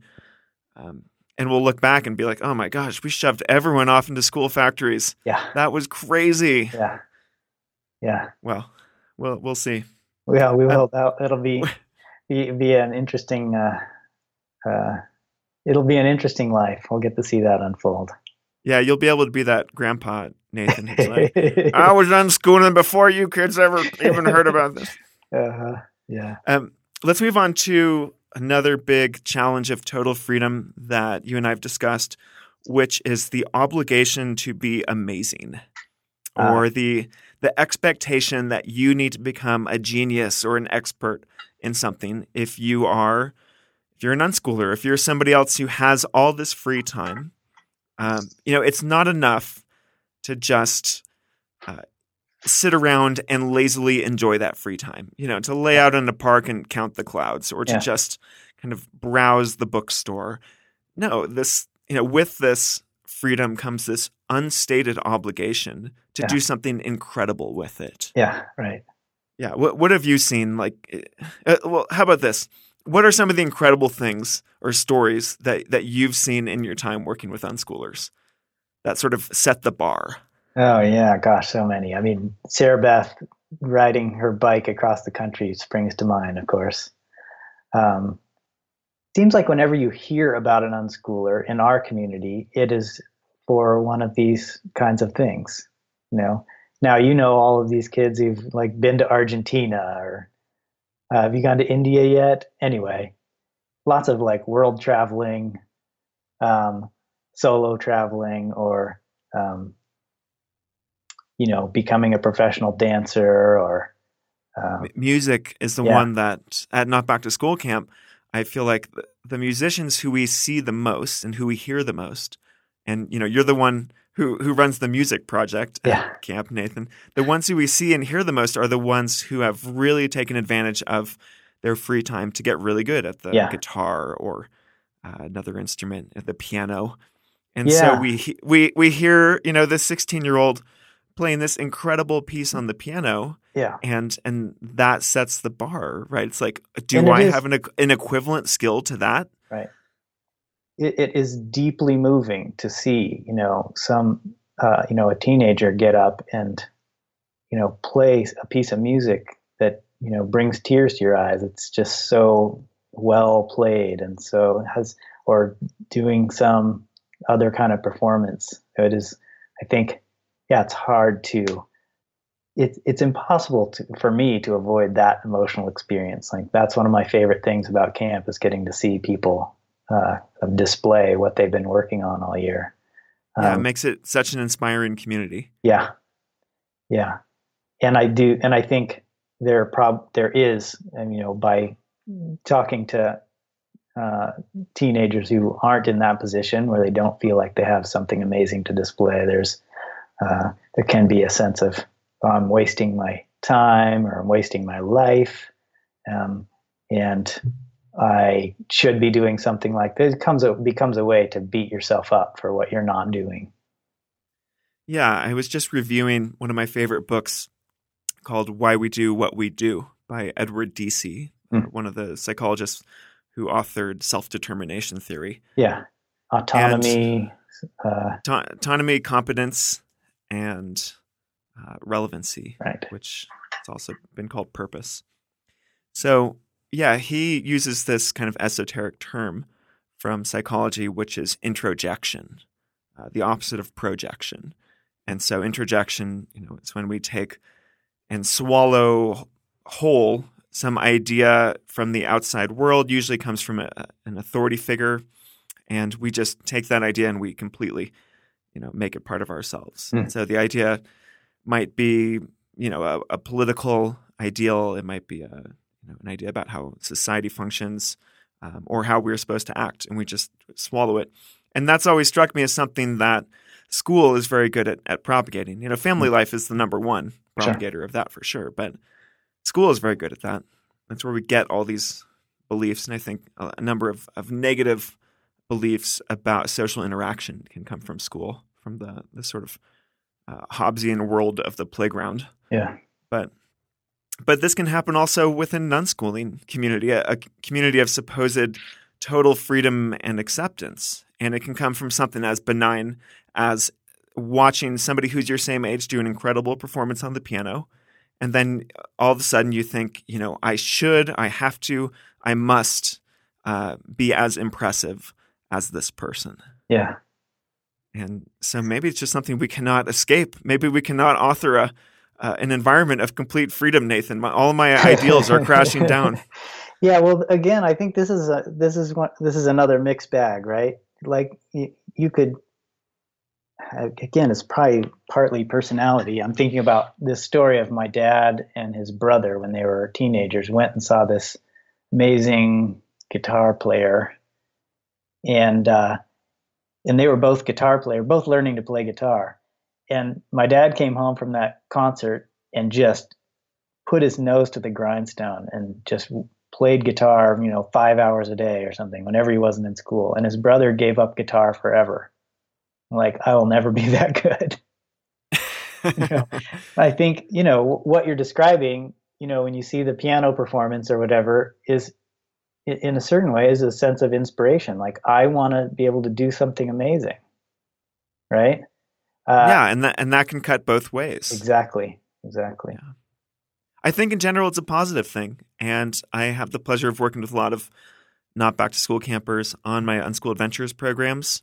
um, and we'll look back and be like oh my gosh we shoved everyone off into school factories. Yeah. That was crazy. Yeah. Yeah. Well we'll we'll see. Yeah we will. That, it'll be, be be an interesting uh uh it'll be an interesting life. We'll get to see that unfold. Yeah you'll be able to be that grandpa nathan i was unschooling before you kids ever even heard about this uh, yeah Um, let's move on to another big challenge of total freedom that you and I have discussed, which is the obligation to be amazing, Ah. or the the expectation that you need to become a genius or an expert in something. If you are, if you're an unschooler, if you're somebody else who has all this free time, um, you know it's not enough to just uh, sit around and lazily enjoy that free time. You know, to lay out in a park and count the clouds or to Yeah. just kind of browse the bookstore. No, this, you know, with this freedom comes this unstated obligation to Yeah. do something incredible with it. yeah right Yeah. What what have you seen like uh, well, how about this? What are some of the incredible things or stories that that you've seen in your time working with unschoolers that sort of set the bar? Oh yeah, gosh, so many. I mean, Sarah Beth riding her bike across the country springs to mind, of course. Um, seems like whenever you hear about an unschooler in our community, it is for one of these kinds of things. You know, now you know all of these kids who've like been to Argentina or uh, have you gone to India yet? Anyway, lots of like world traveling, um, solo traveling, or um, you know, becoming a professional dancer or um, music is the Yeah. one that at not back to school camp i feel like the, musicians who we see the most and who we hear the most and you know you're the one who who runs the music project at Yeah. camp nathan the ones who we see and hear the most are the ones who have really taken advantage of their free time to get really good at the Yeah. guitar or uh, another instrument at the piano and Yeah. so we we we hear you know this 16 year old playing this incredible piece on the piano yeah, and and that sets the bar right it's like do And i have an, an equivalent skill to that right. It, it is deeply moving to see, you know, some, uh, you know, a teenager get up and, you know, play a piece of music that you know brings tears to your eyes. It's just so well played, and so has or doing some other kind of performance. It is, I think, yeah, it's hard to. It's it's impossible to, for me to avoid that emotional experience. Like that's one of my favorite things about camp is getting to see people uh, display what they've been working on all year. Um, yeah, it um, makes it such an inspiring community. Yeah, yeah, and I do, and I think there prob there is, and you know, by talking to uh, teenagers who aren't in that position where they don't feel like they have something amazing to display, there's uh, there can be a sense of oh, I'm wasting my time or I'm wasting my life, um, and I should be doing something like this. It comes a, becomes a way to beat yourself up for what you're not doing. Yeah, I was just reviewing one of my favorite books called "Why We Do What We Do" by Edward Deci, mm. one of the psychologists who authored self determination theory. Yeah, autonomy, uh, autonomy, competence, and uh, relevancy, right. which has also been called purpose. So, yeah, he uses this kind of esoteric term from psychology, which is introjection, uh, the opposite of projection. And so, introjection, you know, it's when we take and swallow whole some idea from the outside world, usually comes from a, an authority figure, and we just take that idea and we completely you know make it part of ourselves. Mm. So the idea might be you know a, a, political ideal. It might be a you know an idea about how society functions um, or how we're supposed to act, and we just swallow it. And that's always struck me as something that school is very good at, at propagating. You know, family mm. life is the number one propagator sure. of that for sure, but school is very good at that. That's where we get all these beliefs, and I think a number of, of negative beliefs about social interaction can come from school, from the the sort of uh, Hobbesian world of the playground. Yeah, but but this can happen also within non-schooling community, a, a community of supposed total freedom and acceptance, and it can come from something as benign as watching somebody who's your same age do an incredible performance on the piano and then all of a sudden you think you know i should i have to i must uh, be as impressive as this person. Yeah. And so maybe it's just something we cannot escape. Maybe we cannot author a uh, an environment of complete freedom, Nathan. My, all my ideals are crashing down. Yeah, well, again, I think this is a, this is one, this is another mixed bag, right? Like you, you could again, it's probably partly personality. I'm thinking about this story of my dad and his brother when they were teenagers went and saw this amazing guitar player and uh, and they were both guitar player, both learning to play guitar. And my dad came home from that concert and just put his nose to the grindstone and just played guitar, you know, five hours a day or something whenever he wasn't in school. And his brother gave up guitar forever. Like, I will never be that good. you know, I think, you know, what you're describing, you know, when you see the piano performance or whatever, is in a certain way is a sense of inspiration. Like i want to be able to do something amazing. Right? Uh, yeah and that and that can cut both ways. Exactly. Exactly. Yeah. i think in general it's a positive thing and i have the pleasure of working with a lot of not back to school campers on my unschool adventures programs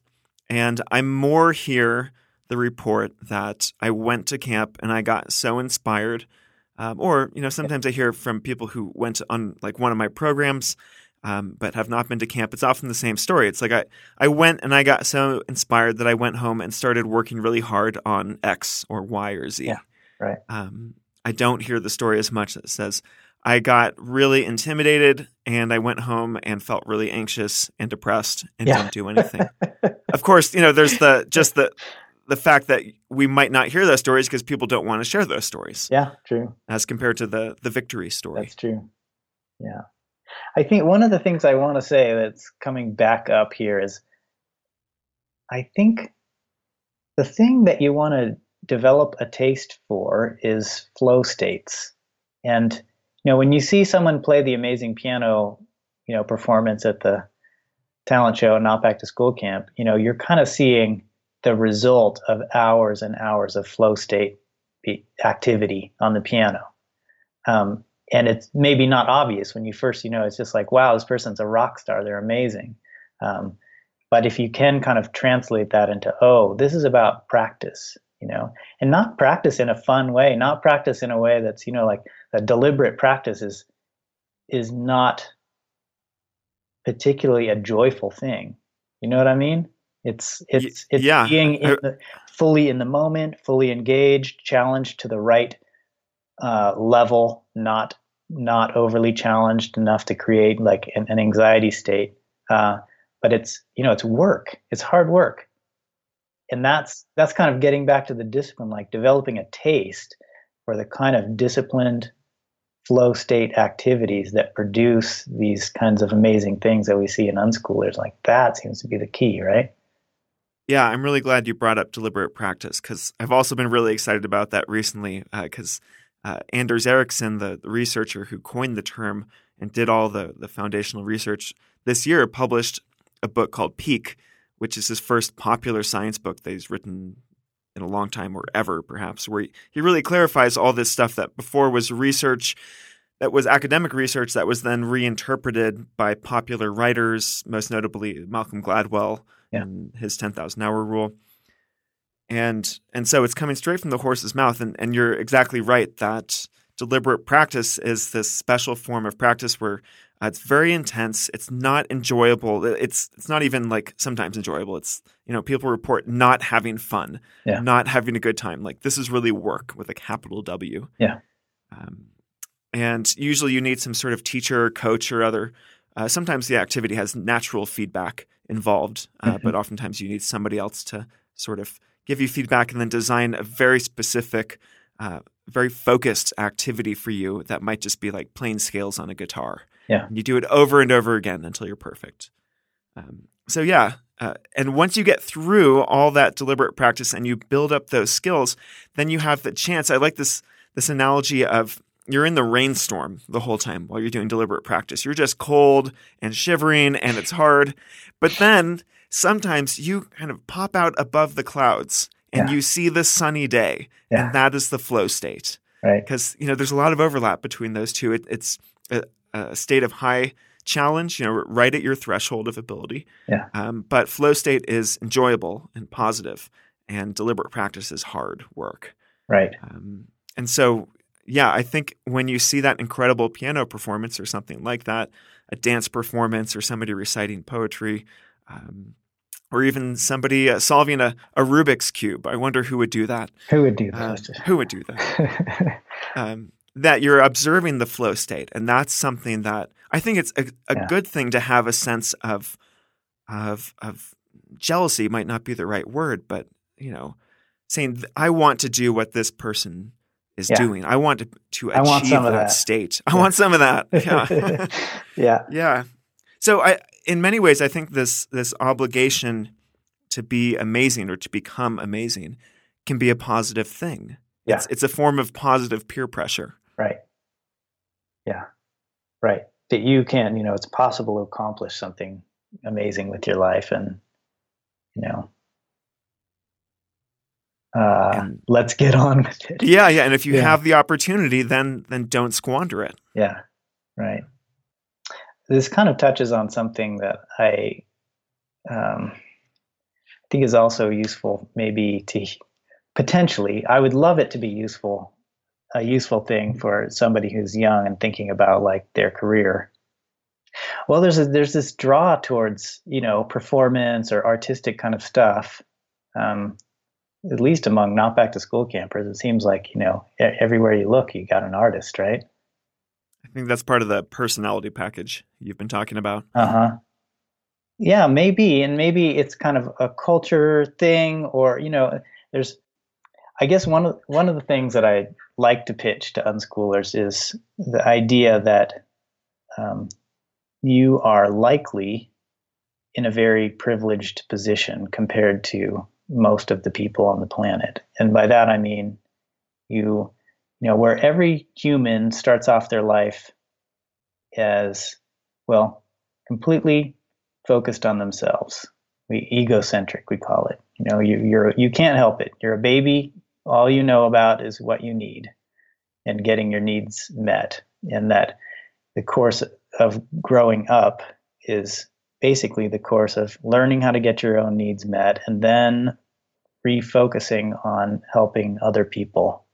and i'm more here the report that i went to camp and i got so inspired um, or you know sometimes i hear from people who went on like one of my programs um, but have not been to camp, it's often the same story. It's like I, I went and I got so inspired that I went home and started working really hard on X or Y or Z. Yeah, right. Um, I don't hear the story as much that says I got really intimidated and I went home and felt really anxious and depressed and yeah. didn't do anything. of course, you know, there's the just the the fact that we might not hear those stories because people don't want to share those stories. Yeah, true. As compared to the the victory story. That's true. Yeah. I think one of the things I want to say that's coming back up here is I think the thing that you want to develop a taste for is flow states. And you know, when you see someone play the amazing piano, you know, performance at the talent show and not back to school camp, you know, you're kind of seeing the result of hours and hours of flow state activity on the piano. Um, and it's maybe not obvious when you first, you know, it's just like, wow, this person's a rock star. They're amazing. Um, but if you can kind of translate that into, oh, this is about practice, you know, and not practice in a fun way, not practice in a way that's, you know, like a deliberate practice is is not particularly a joyful thing. You know what I mean? It's it's it's yeah. being in the, fully in the moment, fully engaged, challenged to the right uh, level, not not overly challenged enough to create like an, an anxiety state. Uh, but it's you know it's work. It's hard work, and that's that's kind of getting back to the discipline, like developing a taste for the kind of disciplined flow state activities that produce these kinds of amazing things that we see in unschoolers. Like that seems to be the key, right? Yeah, I'm really glad you brought up deliberate practice because I've also been really excited about that recently because uh, uh, Anders Ericsson, the, the, researcher who coined the term and did all the, the foundational research this year, published a book called Peak, which is his first popular science book that he's written in a long time or ever, perhaps, where he, really clarifies all this stuff that before was research that was academic research that was then reinterpreted by popular writers, most notably Malcolm Gladwell yeah. and his 10,000 hour rule. And and so it's coming straight from the horse's mouth and and you're exactly right that deliberate practice is this special form of practice where uh, it's very intense. It's not enjoyable. It's it's not even like sometimes enjoyable. It's you know people report not having fun, yeah. not having a good time. Like this is really work with a capital W. Yeah. Um, and usually you need some sort of teacher, or coach, or other. Uh, sometimes the activity has natural feedback involved, uh, mm-hmm. but oftentimes you need somebody else to sort of give you feedback and then design a very specific, uh, very focused activity for you that might just be like playing scales on a guitar. Yeah. And you do it over and over again until you're perfect. Um, so, yeah. Uh, and once you get through all that deliberate practice and you build up those skills, then you have the chance. I like this this analogy of you're in the rainstorm the whole time while you're doing deliberate practice. You're just cold and shivering and it's hard. But then sometimes you kind of pop out above the clouds and yeah. you see the sunny day. Yeah. And that is the flow state. Right. Because, you know, there's a lot of overlap between those two. It, it's a, a, state of high challenge, you know, right at your threshold of ability. Yeah. Um, but flow state is enjoyable and positive, and deliberate practice is hard work. Right. Um, and so yeah, I think when you see that incredible piano performance or something like that, a dance performance or somebody reciting poetry, um, or even somebody uh, solving a, a, Rubik's cube, I wonder who would do that. Who would do that? Um, who would do that? um, that you're observing the flow state, and that's something that I think it's a, a yeah. good thing to have a sense of of of jealousy. Might not be the right word, but you know, saying I want to do what this person is yeah. doing. I want to, to achieve that, that, state. I want some of that. Yeah. yeah. Yeah. So I in many ways I think this this obligation to be amazing or to become amazing can be a positive thing. Yeah. It's it's a form of positive peer pressure. Yeah. Right. That you can, you know, it's possible to accomplish something amazing with your life and you know uh, and, let's get on with it. Yeah, yeah. And if you yeah. have the opportunity, then then don't squander it. Yeah, right. This kind of touches on something that I um, think is also useful, maybe to potentially. I would love it to be useful, a useful thing for somebody who's young and thinking about like their career. Well, there's a, there's this draw towards you know performance or artistic kind of stuff. Um, at least among not back to school campers, it seems like you know everywhere you look, you got an artist, right? I think that's part of the personality package you've been talking about. Uh huh. Yeah, maybe, and maybe it's kind of a culture thing, or you know, there's. I guess one of one of the things that I like to pitch to unschoolers is the idea that um, you are likely in a very privileged position compared to most of the people on the planet. And by that I mean you you know where every human starts off their life as well completely focused on themselves. We egocentric we call it. You know, you you're you can't help it. You're a baby all you know about is what you need and getting your needs met and that the course of growing up is basically the course of learning how to get your own needs met and then refocusing on helping other people.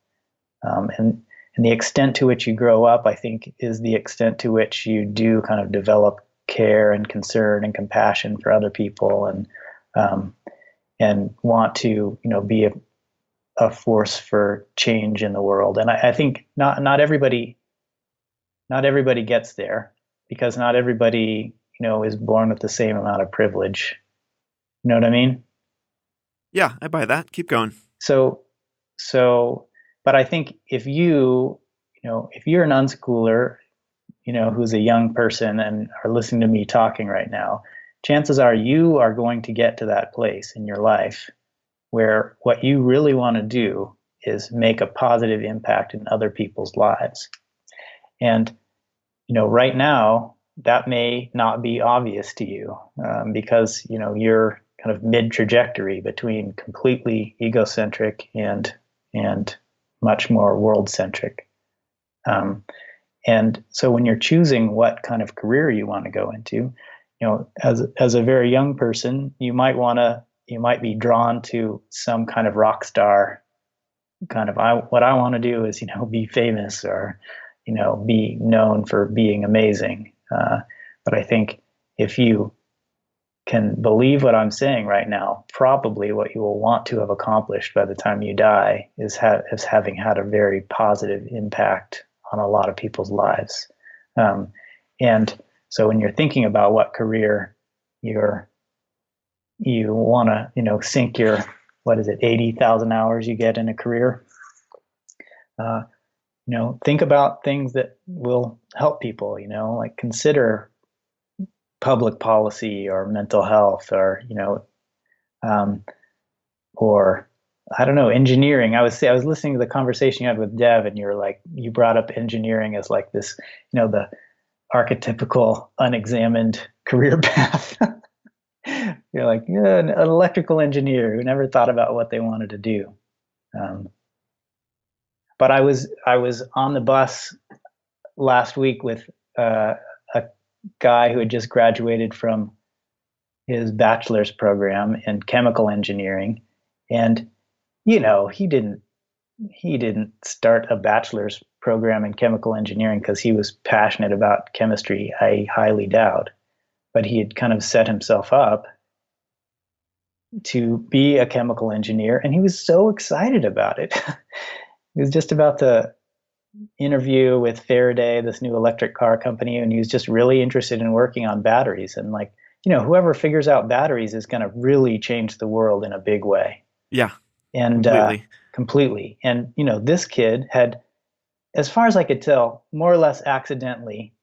Um, and and the extent to which you grow up i think is the extent to which you do kind of develop care and concern and compassion for other people and um, and want to you know be a, a force for change in the world. And I, I think not not everybody not everybody gets there because not everybody you know is born with the same amount of privilege. You know what i mean? Yeah i buy that. Keep going. So so but i think if you you know if you're an unschooler you know who's a young person and are listening to me talking right now chances are you are going to get to that place in your life where what you really want to do is make a positive impact in other people's lives. And you know right now that may not be obvious to you um, because you know you're kind of mid trajectory between completely egocentric and and much more world centric um, and so when you're choosing what kind of career you want to go into you know as as a very young person you might want to you might be drawn to some kind of rock star kind of I what I want to do is you know be famous or you know be known for being amazing uh, but I think if you can believe what I'm saying right now, probably what you will want to have accomplished by the time you die is, ha- is having had a very positive impact on a lot of people's lives. Um, and so when you're thinking about what career you're you want to you know sink your what is it 80,000 hours you get in a career uh, you know think about things that will help people you know like consider public policy or mental health or you know um, or I don't know engineering. I was I was listening to the conversation you had with Dev, and you were like you brought up engineering as like this you know the archetypical unexamined career path. You're like yeah, an electrical engineer who never thought about what they wanted to do. Um, but I was I was on the bus last week with uh, a guy who had just graduated from his bachelor's program in chemical engineering, and you know he didn't he didn't start a bachelor's program in chemical engineering because he was passionate about chemistry. I highly doubt, but he had kind of set himself up to be a chemical engineer, and he was so excited about it. he was just about to interview with Faraday, this new electric car company, and he was just really interested in working on batteries. And like, you know, whoever figures out batteries is going to really change the world in a big way. Yeah. And uh, completely. Uh, completely. And you know, this kid had, as far as I could tell, more or less accidentally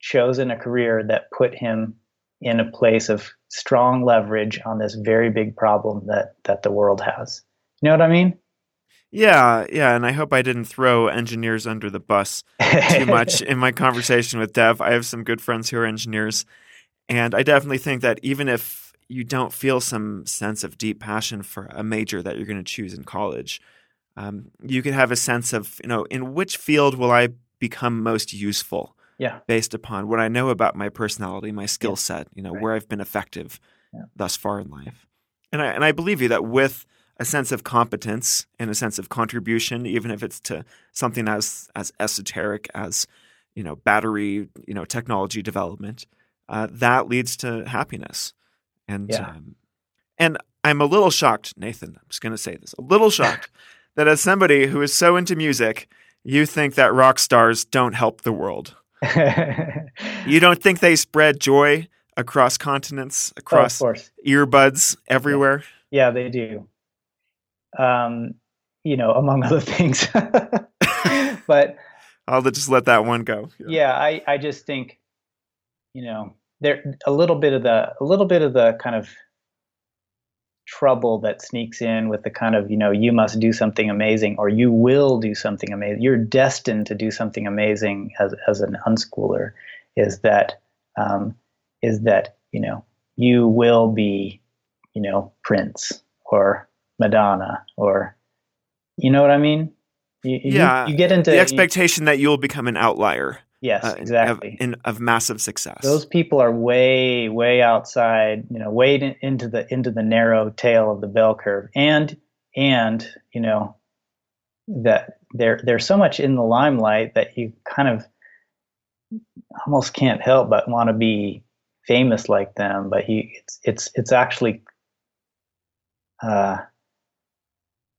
chosen a career that put him in a place of strong leverage on this very big problem that that the world has. You know what I mean? Yeah, yeah, and I hope I didn't throw engineers under the bus too much in my conversation with Dev. I have some good friends who are engineers, and I definitely think that even if you don't feel some sense of deep passion for a major that you're going to choose in college, um, you can have a sense of, you know, in which field will I become most useful? Yeah. Based upon what I know about my personality, my skill set, you know, right. where I've been effective yeah. thus far in life. And I and I believe you that with a sense of competence and a sense of contribution, even if it's to something as as esoteric as you know battery you know technology development. Uh, that leads to happiness, and yeah. um, and I'm a little shocked, Nathan. I'm just going to say this: a little shocked that as somebody who is so into music, you think that rock stars don't help the world. you don't think they spread joy across continents, across oh, earbuds everywhere? Yeah. yeah, they do um, you know, among other things. but I'll just let that one go. Yeah. yeah, I, I just think, you know, there a little bit of the a little bit of the kind of trouble that sneaks in with the kind of you know you must do something amazing or you will do something amazing you're destined to do something amazing as as an unschooler is that um, is that you know you will be you know Prince or Madonna or You know what I mean? You, yeah, you, you, get into the expectation you, that you'll become an outlier. Yes, uh, exactly. Of, in, of massive success. Those people are way, way outside. You know, way in, into the into the narrow tail of the bell curve, and and you know that they're they're so much in the limelight that you kind of almost can't help but want to be famous like them. But you, it's it's it's actually uh,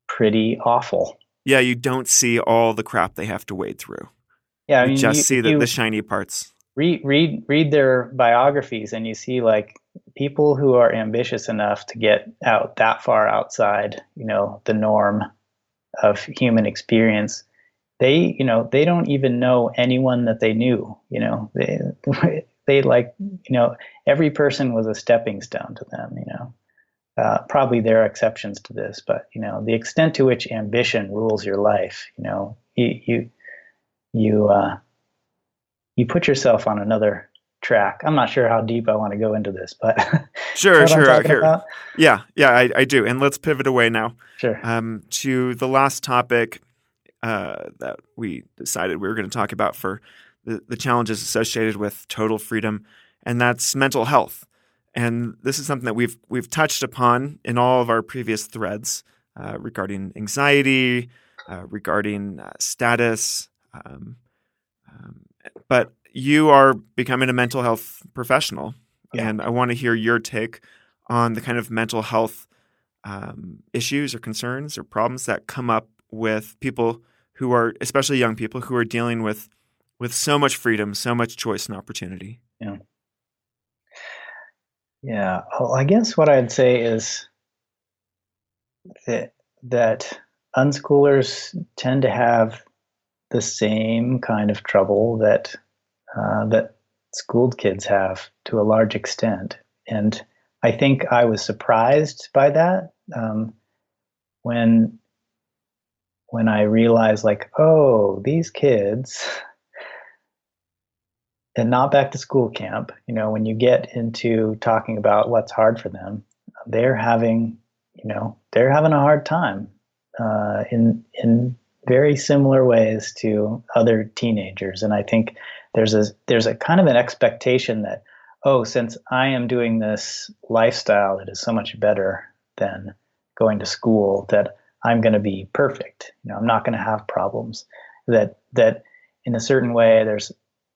pretty awful. Yeah, you don't see all the crap they have to wade through. Yeah, I mean, just you, see the, you the shiny parts. Read read read their biographies, and you see like people who are ambitious enough to get out that far outside, you know, the norm of human experience. They, you know, they don't even know anyone that they knew. You know, they they like, you know, every person was a stepping stone to them. You know, uh, probably there are exceptions to this, but you know, the extent to which ambition rules your life, you know, you you you uh, you put yourself on another track. I'm not sure how deep I want to go into this, but sure, sure, here, yeah, yeah, I, I, do. And let's pivot away now, sure, um, to the last topic uh, that we decided we were going to talk about for the, the challenges associated with total freedom, and that's mental health. And this is something that we've we've touched upon in all of our previous threads uh, regarding anxiety, uh, regarding uh, status, um, um, but you are becoming a mental health professional, yeah. and I want to hear your take on the kind of mental health um, issues or concerns or problems that come up with people who are, especially young people, who are dealing with with so much freedom, so much choice and opportunity. Yeah. Yeah. Well, I guess what I'd say is that that unschoolers tend to have the same kind of trouble that uh, that schooled kids have to a large extent, and I think I was surprised by that um, when when I realized, like, oh, these kids and not back to school camp, you know, when you get into talking about what's hard for them, they're having, you know, they're having a hard time uh, in in very similar ways to other teenagers. And I think there's a there's a kind of an expectation that, oh, since I am doing this lifestyle that is so much better than going to school, that I'm going to be perfect. You know, I'm not going to have problems. That that in a certain way, there's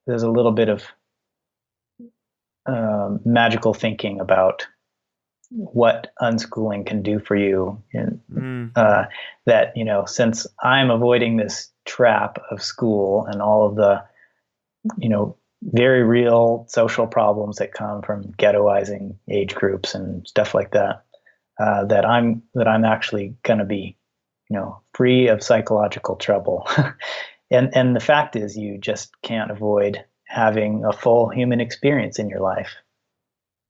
there's a little bit of um, magical thinking about what unschooling can do for you and mm. uh, that you know since i'm avoiding this trap of school and all of the you know very real social problems that come from ghettoizing age groups and stuff like that uh, that i'm that i'm actually going to be you know free of psychological trouble and and the fact is you just can't avoid having a full human experience in your life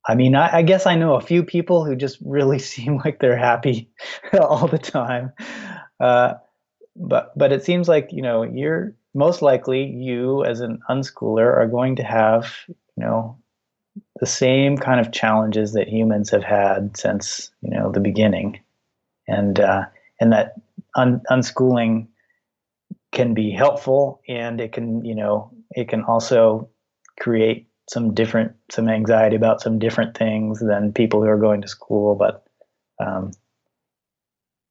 i mean i, I guess i know a few people who just really seem like they're happy all the time. Uh, but but it seems like you know you're most likely you as an unschooler are going to have you know the same kind of challenges that humans have had since you know the beginning. And uh, and that un- unschooling can be helpful and it can you know it can also create some different some anxiety about some different things than people who are going to school but um,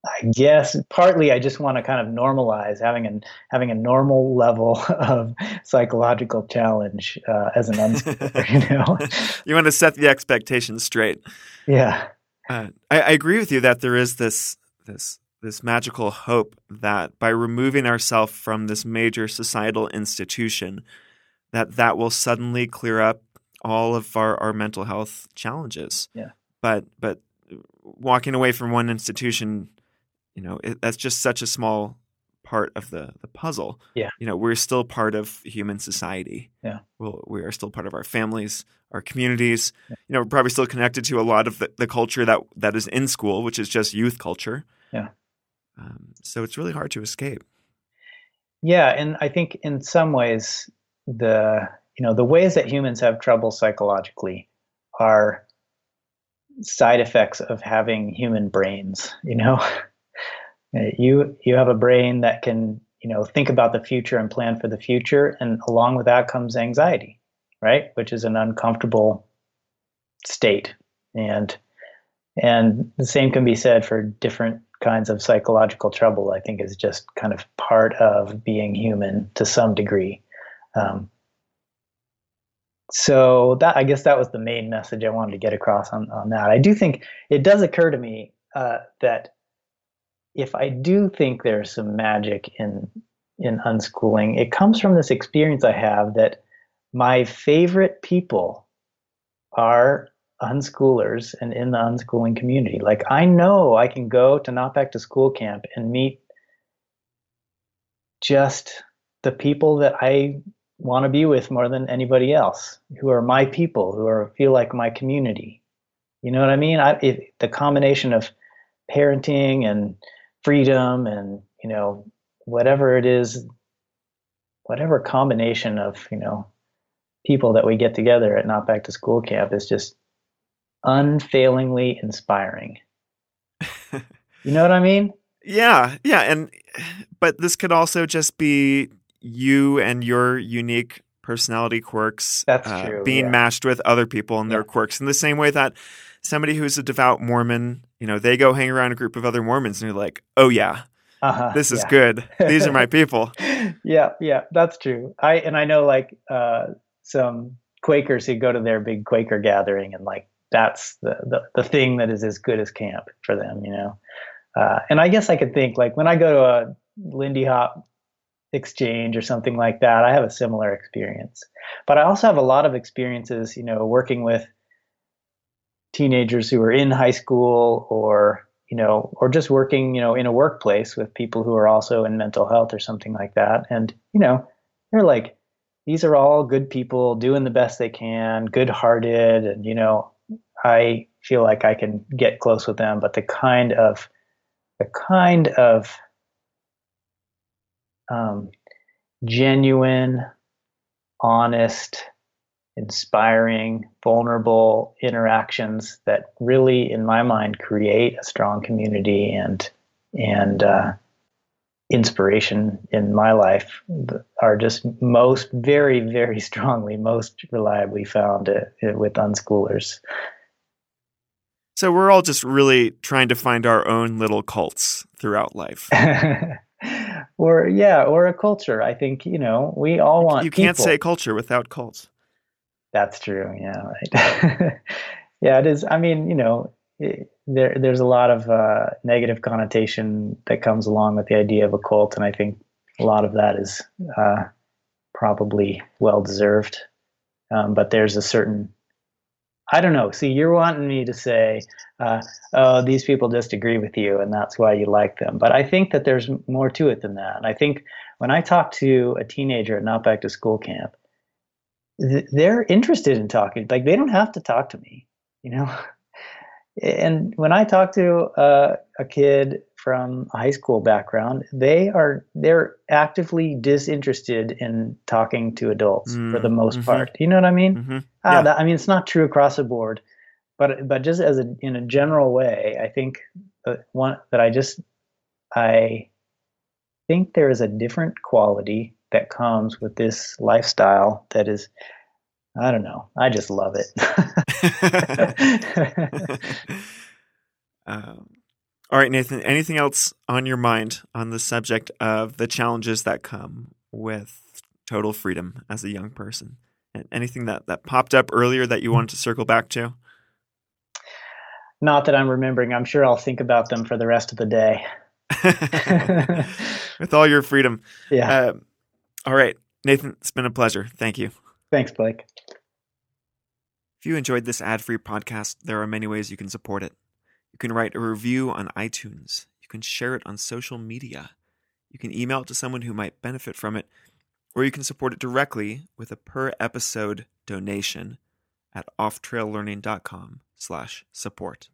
I guess partly I just want to kind of normalize having a having a normal level of psychological challenge uh, as an unschooler. you know, you want to set the expectations straight. Yeah, uh, I, I, agree with you that there is this this this magical hope that by removing ourselves from this major societal institution, that that will suddenly clear up all of our, our mental health challenges. Yeah. But but walking away from one institution, you know, it, that's just such a small part of the the puzzle. Yeah. You know, we're still part of human society. Yeah. Well, we are still part of our families, our communities. Yeah. You know, we're probably still connected to a lot of the, the culture that that is in school, which is just youth culture. Yeah. Um, so it's really hard to escape. Yeah, and I think in some ways the you know the ways that humans have trouble psychologically are side effects of having human brains. You know, You you have a brain that can you know think about the future and plan for the future, and along with that comes anxiety, right? Which is an uncomfortable state, and and the same can be said for different kinds of psychological trouble. I think is just kind of part of being human to some degree. Um, so that I guess that was the main message I wanted to get across on, on that. I do think it does occur to me uh, that if I do think there's some magic in in unschooling, it comes from this experience I have that my favorite people are unschoolers and in the unschooling community. Like I know I can go to not back to school camp and meet just the people that I want to be with more than anybody else, who are my people, who are feel like my community. You know what I mean? I, it, the combination of parenting and freedom and you know whatever it is, whatever combination of you know people that we get together at Not Back to School Camp is just unfailingly inspiring. you know what I mean? Yeah, yeah, and but this could also just be you and your unique personality quirks That's uh, true, being yeah. matched with other people and their quirks in the same way that somebody who's a devout Mormon, you know, they go hang around a group of other Mormons and you're like, oh yeah, uh-huh, this is yeah. good. These are my people. yeah, yeah, that's true. I and I know like uh, some Quakers who go to their big Quaker gathering and like that's the, the, the thing that is as good as camp for them, you know. Uh, and I guess I could think like when I go to a Lindy Hop exchange or something like that, I have a similar experience. But I also have a lot of experiences, you know, working with teenagers who are in high school or, you know, or just working, you know, in a workplace with people who are also in mental health or something like that. And, you know, they're like, these are all good people doing the best they can, good hearted. And, you know, I feel like I can get close with them. But the kind of, the kind of um, genuine, honest, inspiring, vulnerable interactions that really, in my mind, create a strong community and and uh, inspiration in my life are just most very very strongly most reliably found uh, with unschoolers. So we're all just really trying to find our own little cults throughout life or yeah, or a culture. I think you know we all want. You can't people. say culture without cults. That's true. Yeah, right. yeah, it is. I mean, you know, it, there there's a lot of uh, negative connotation that comes along with the idea of a cult, and I think a lot of that is uh, probably well deserved. Um, but there's a certain I don't know. See, you're wanting me to say, uh, oh, these people just agree with you and that's why you like them. But I think that there's more to it than that. I think when I talk to a teenager at Not Back to School Camp, th- they're interested in talking. Like, they don't have to talk to me, you know? and when I talk to uh, a kid from a high school background, they are they're actively disinterested in talking to adults mm, for the most mm-hmm. part. You know what I mean? Mm-hmm. Yeah. Uh, that, I mean, it's not true across the board, but but just as a in a general way, I think that one that I just I think there is a different quality that comes with this lifestyle that is I don't know. I just love it. um, all right, Nathan, anything else on your mind on the subject of the challenges that come with total freedom as a young person? Anything that, that popped up earlier that you wanted to circle back to? Not that I'm remembering. I'm sure I'll think about them for the rest of the day. with all your freedom. Yeah. Uh, all right, Nathan, it's been a pleasure. Thank you. Thanks, Blake. If you enjoyed this ad free podcast, there are many ways you can support it. You can write a review on iTunes. You can share it on social media. You can email it to someone who might benefit from it, or you can support it directly with a per episode donation at offtraillearning.com slash support.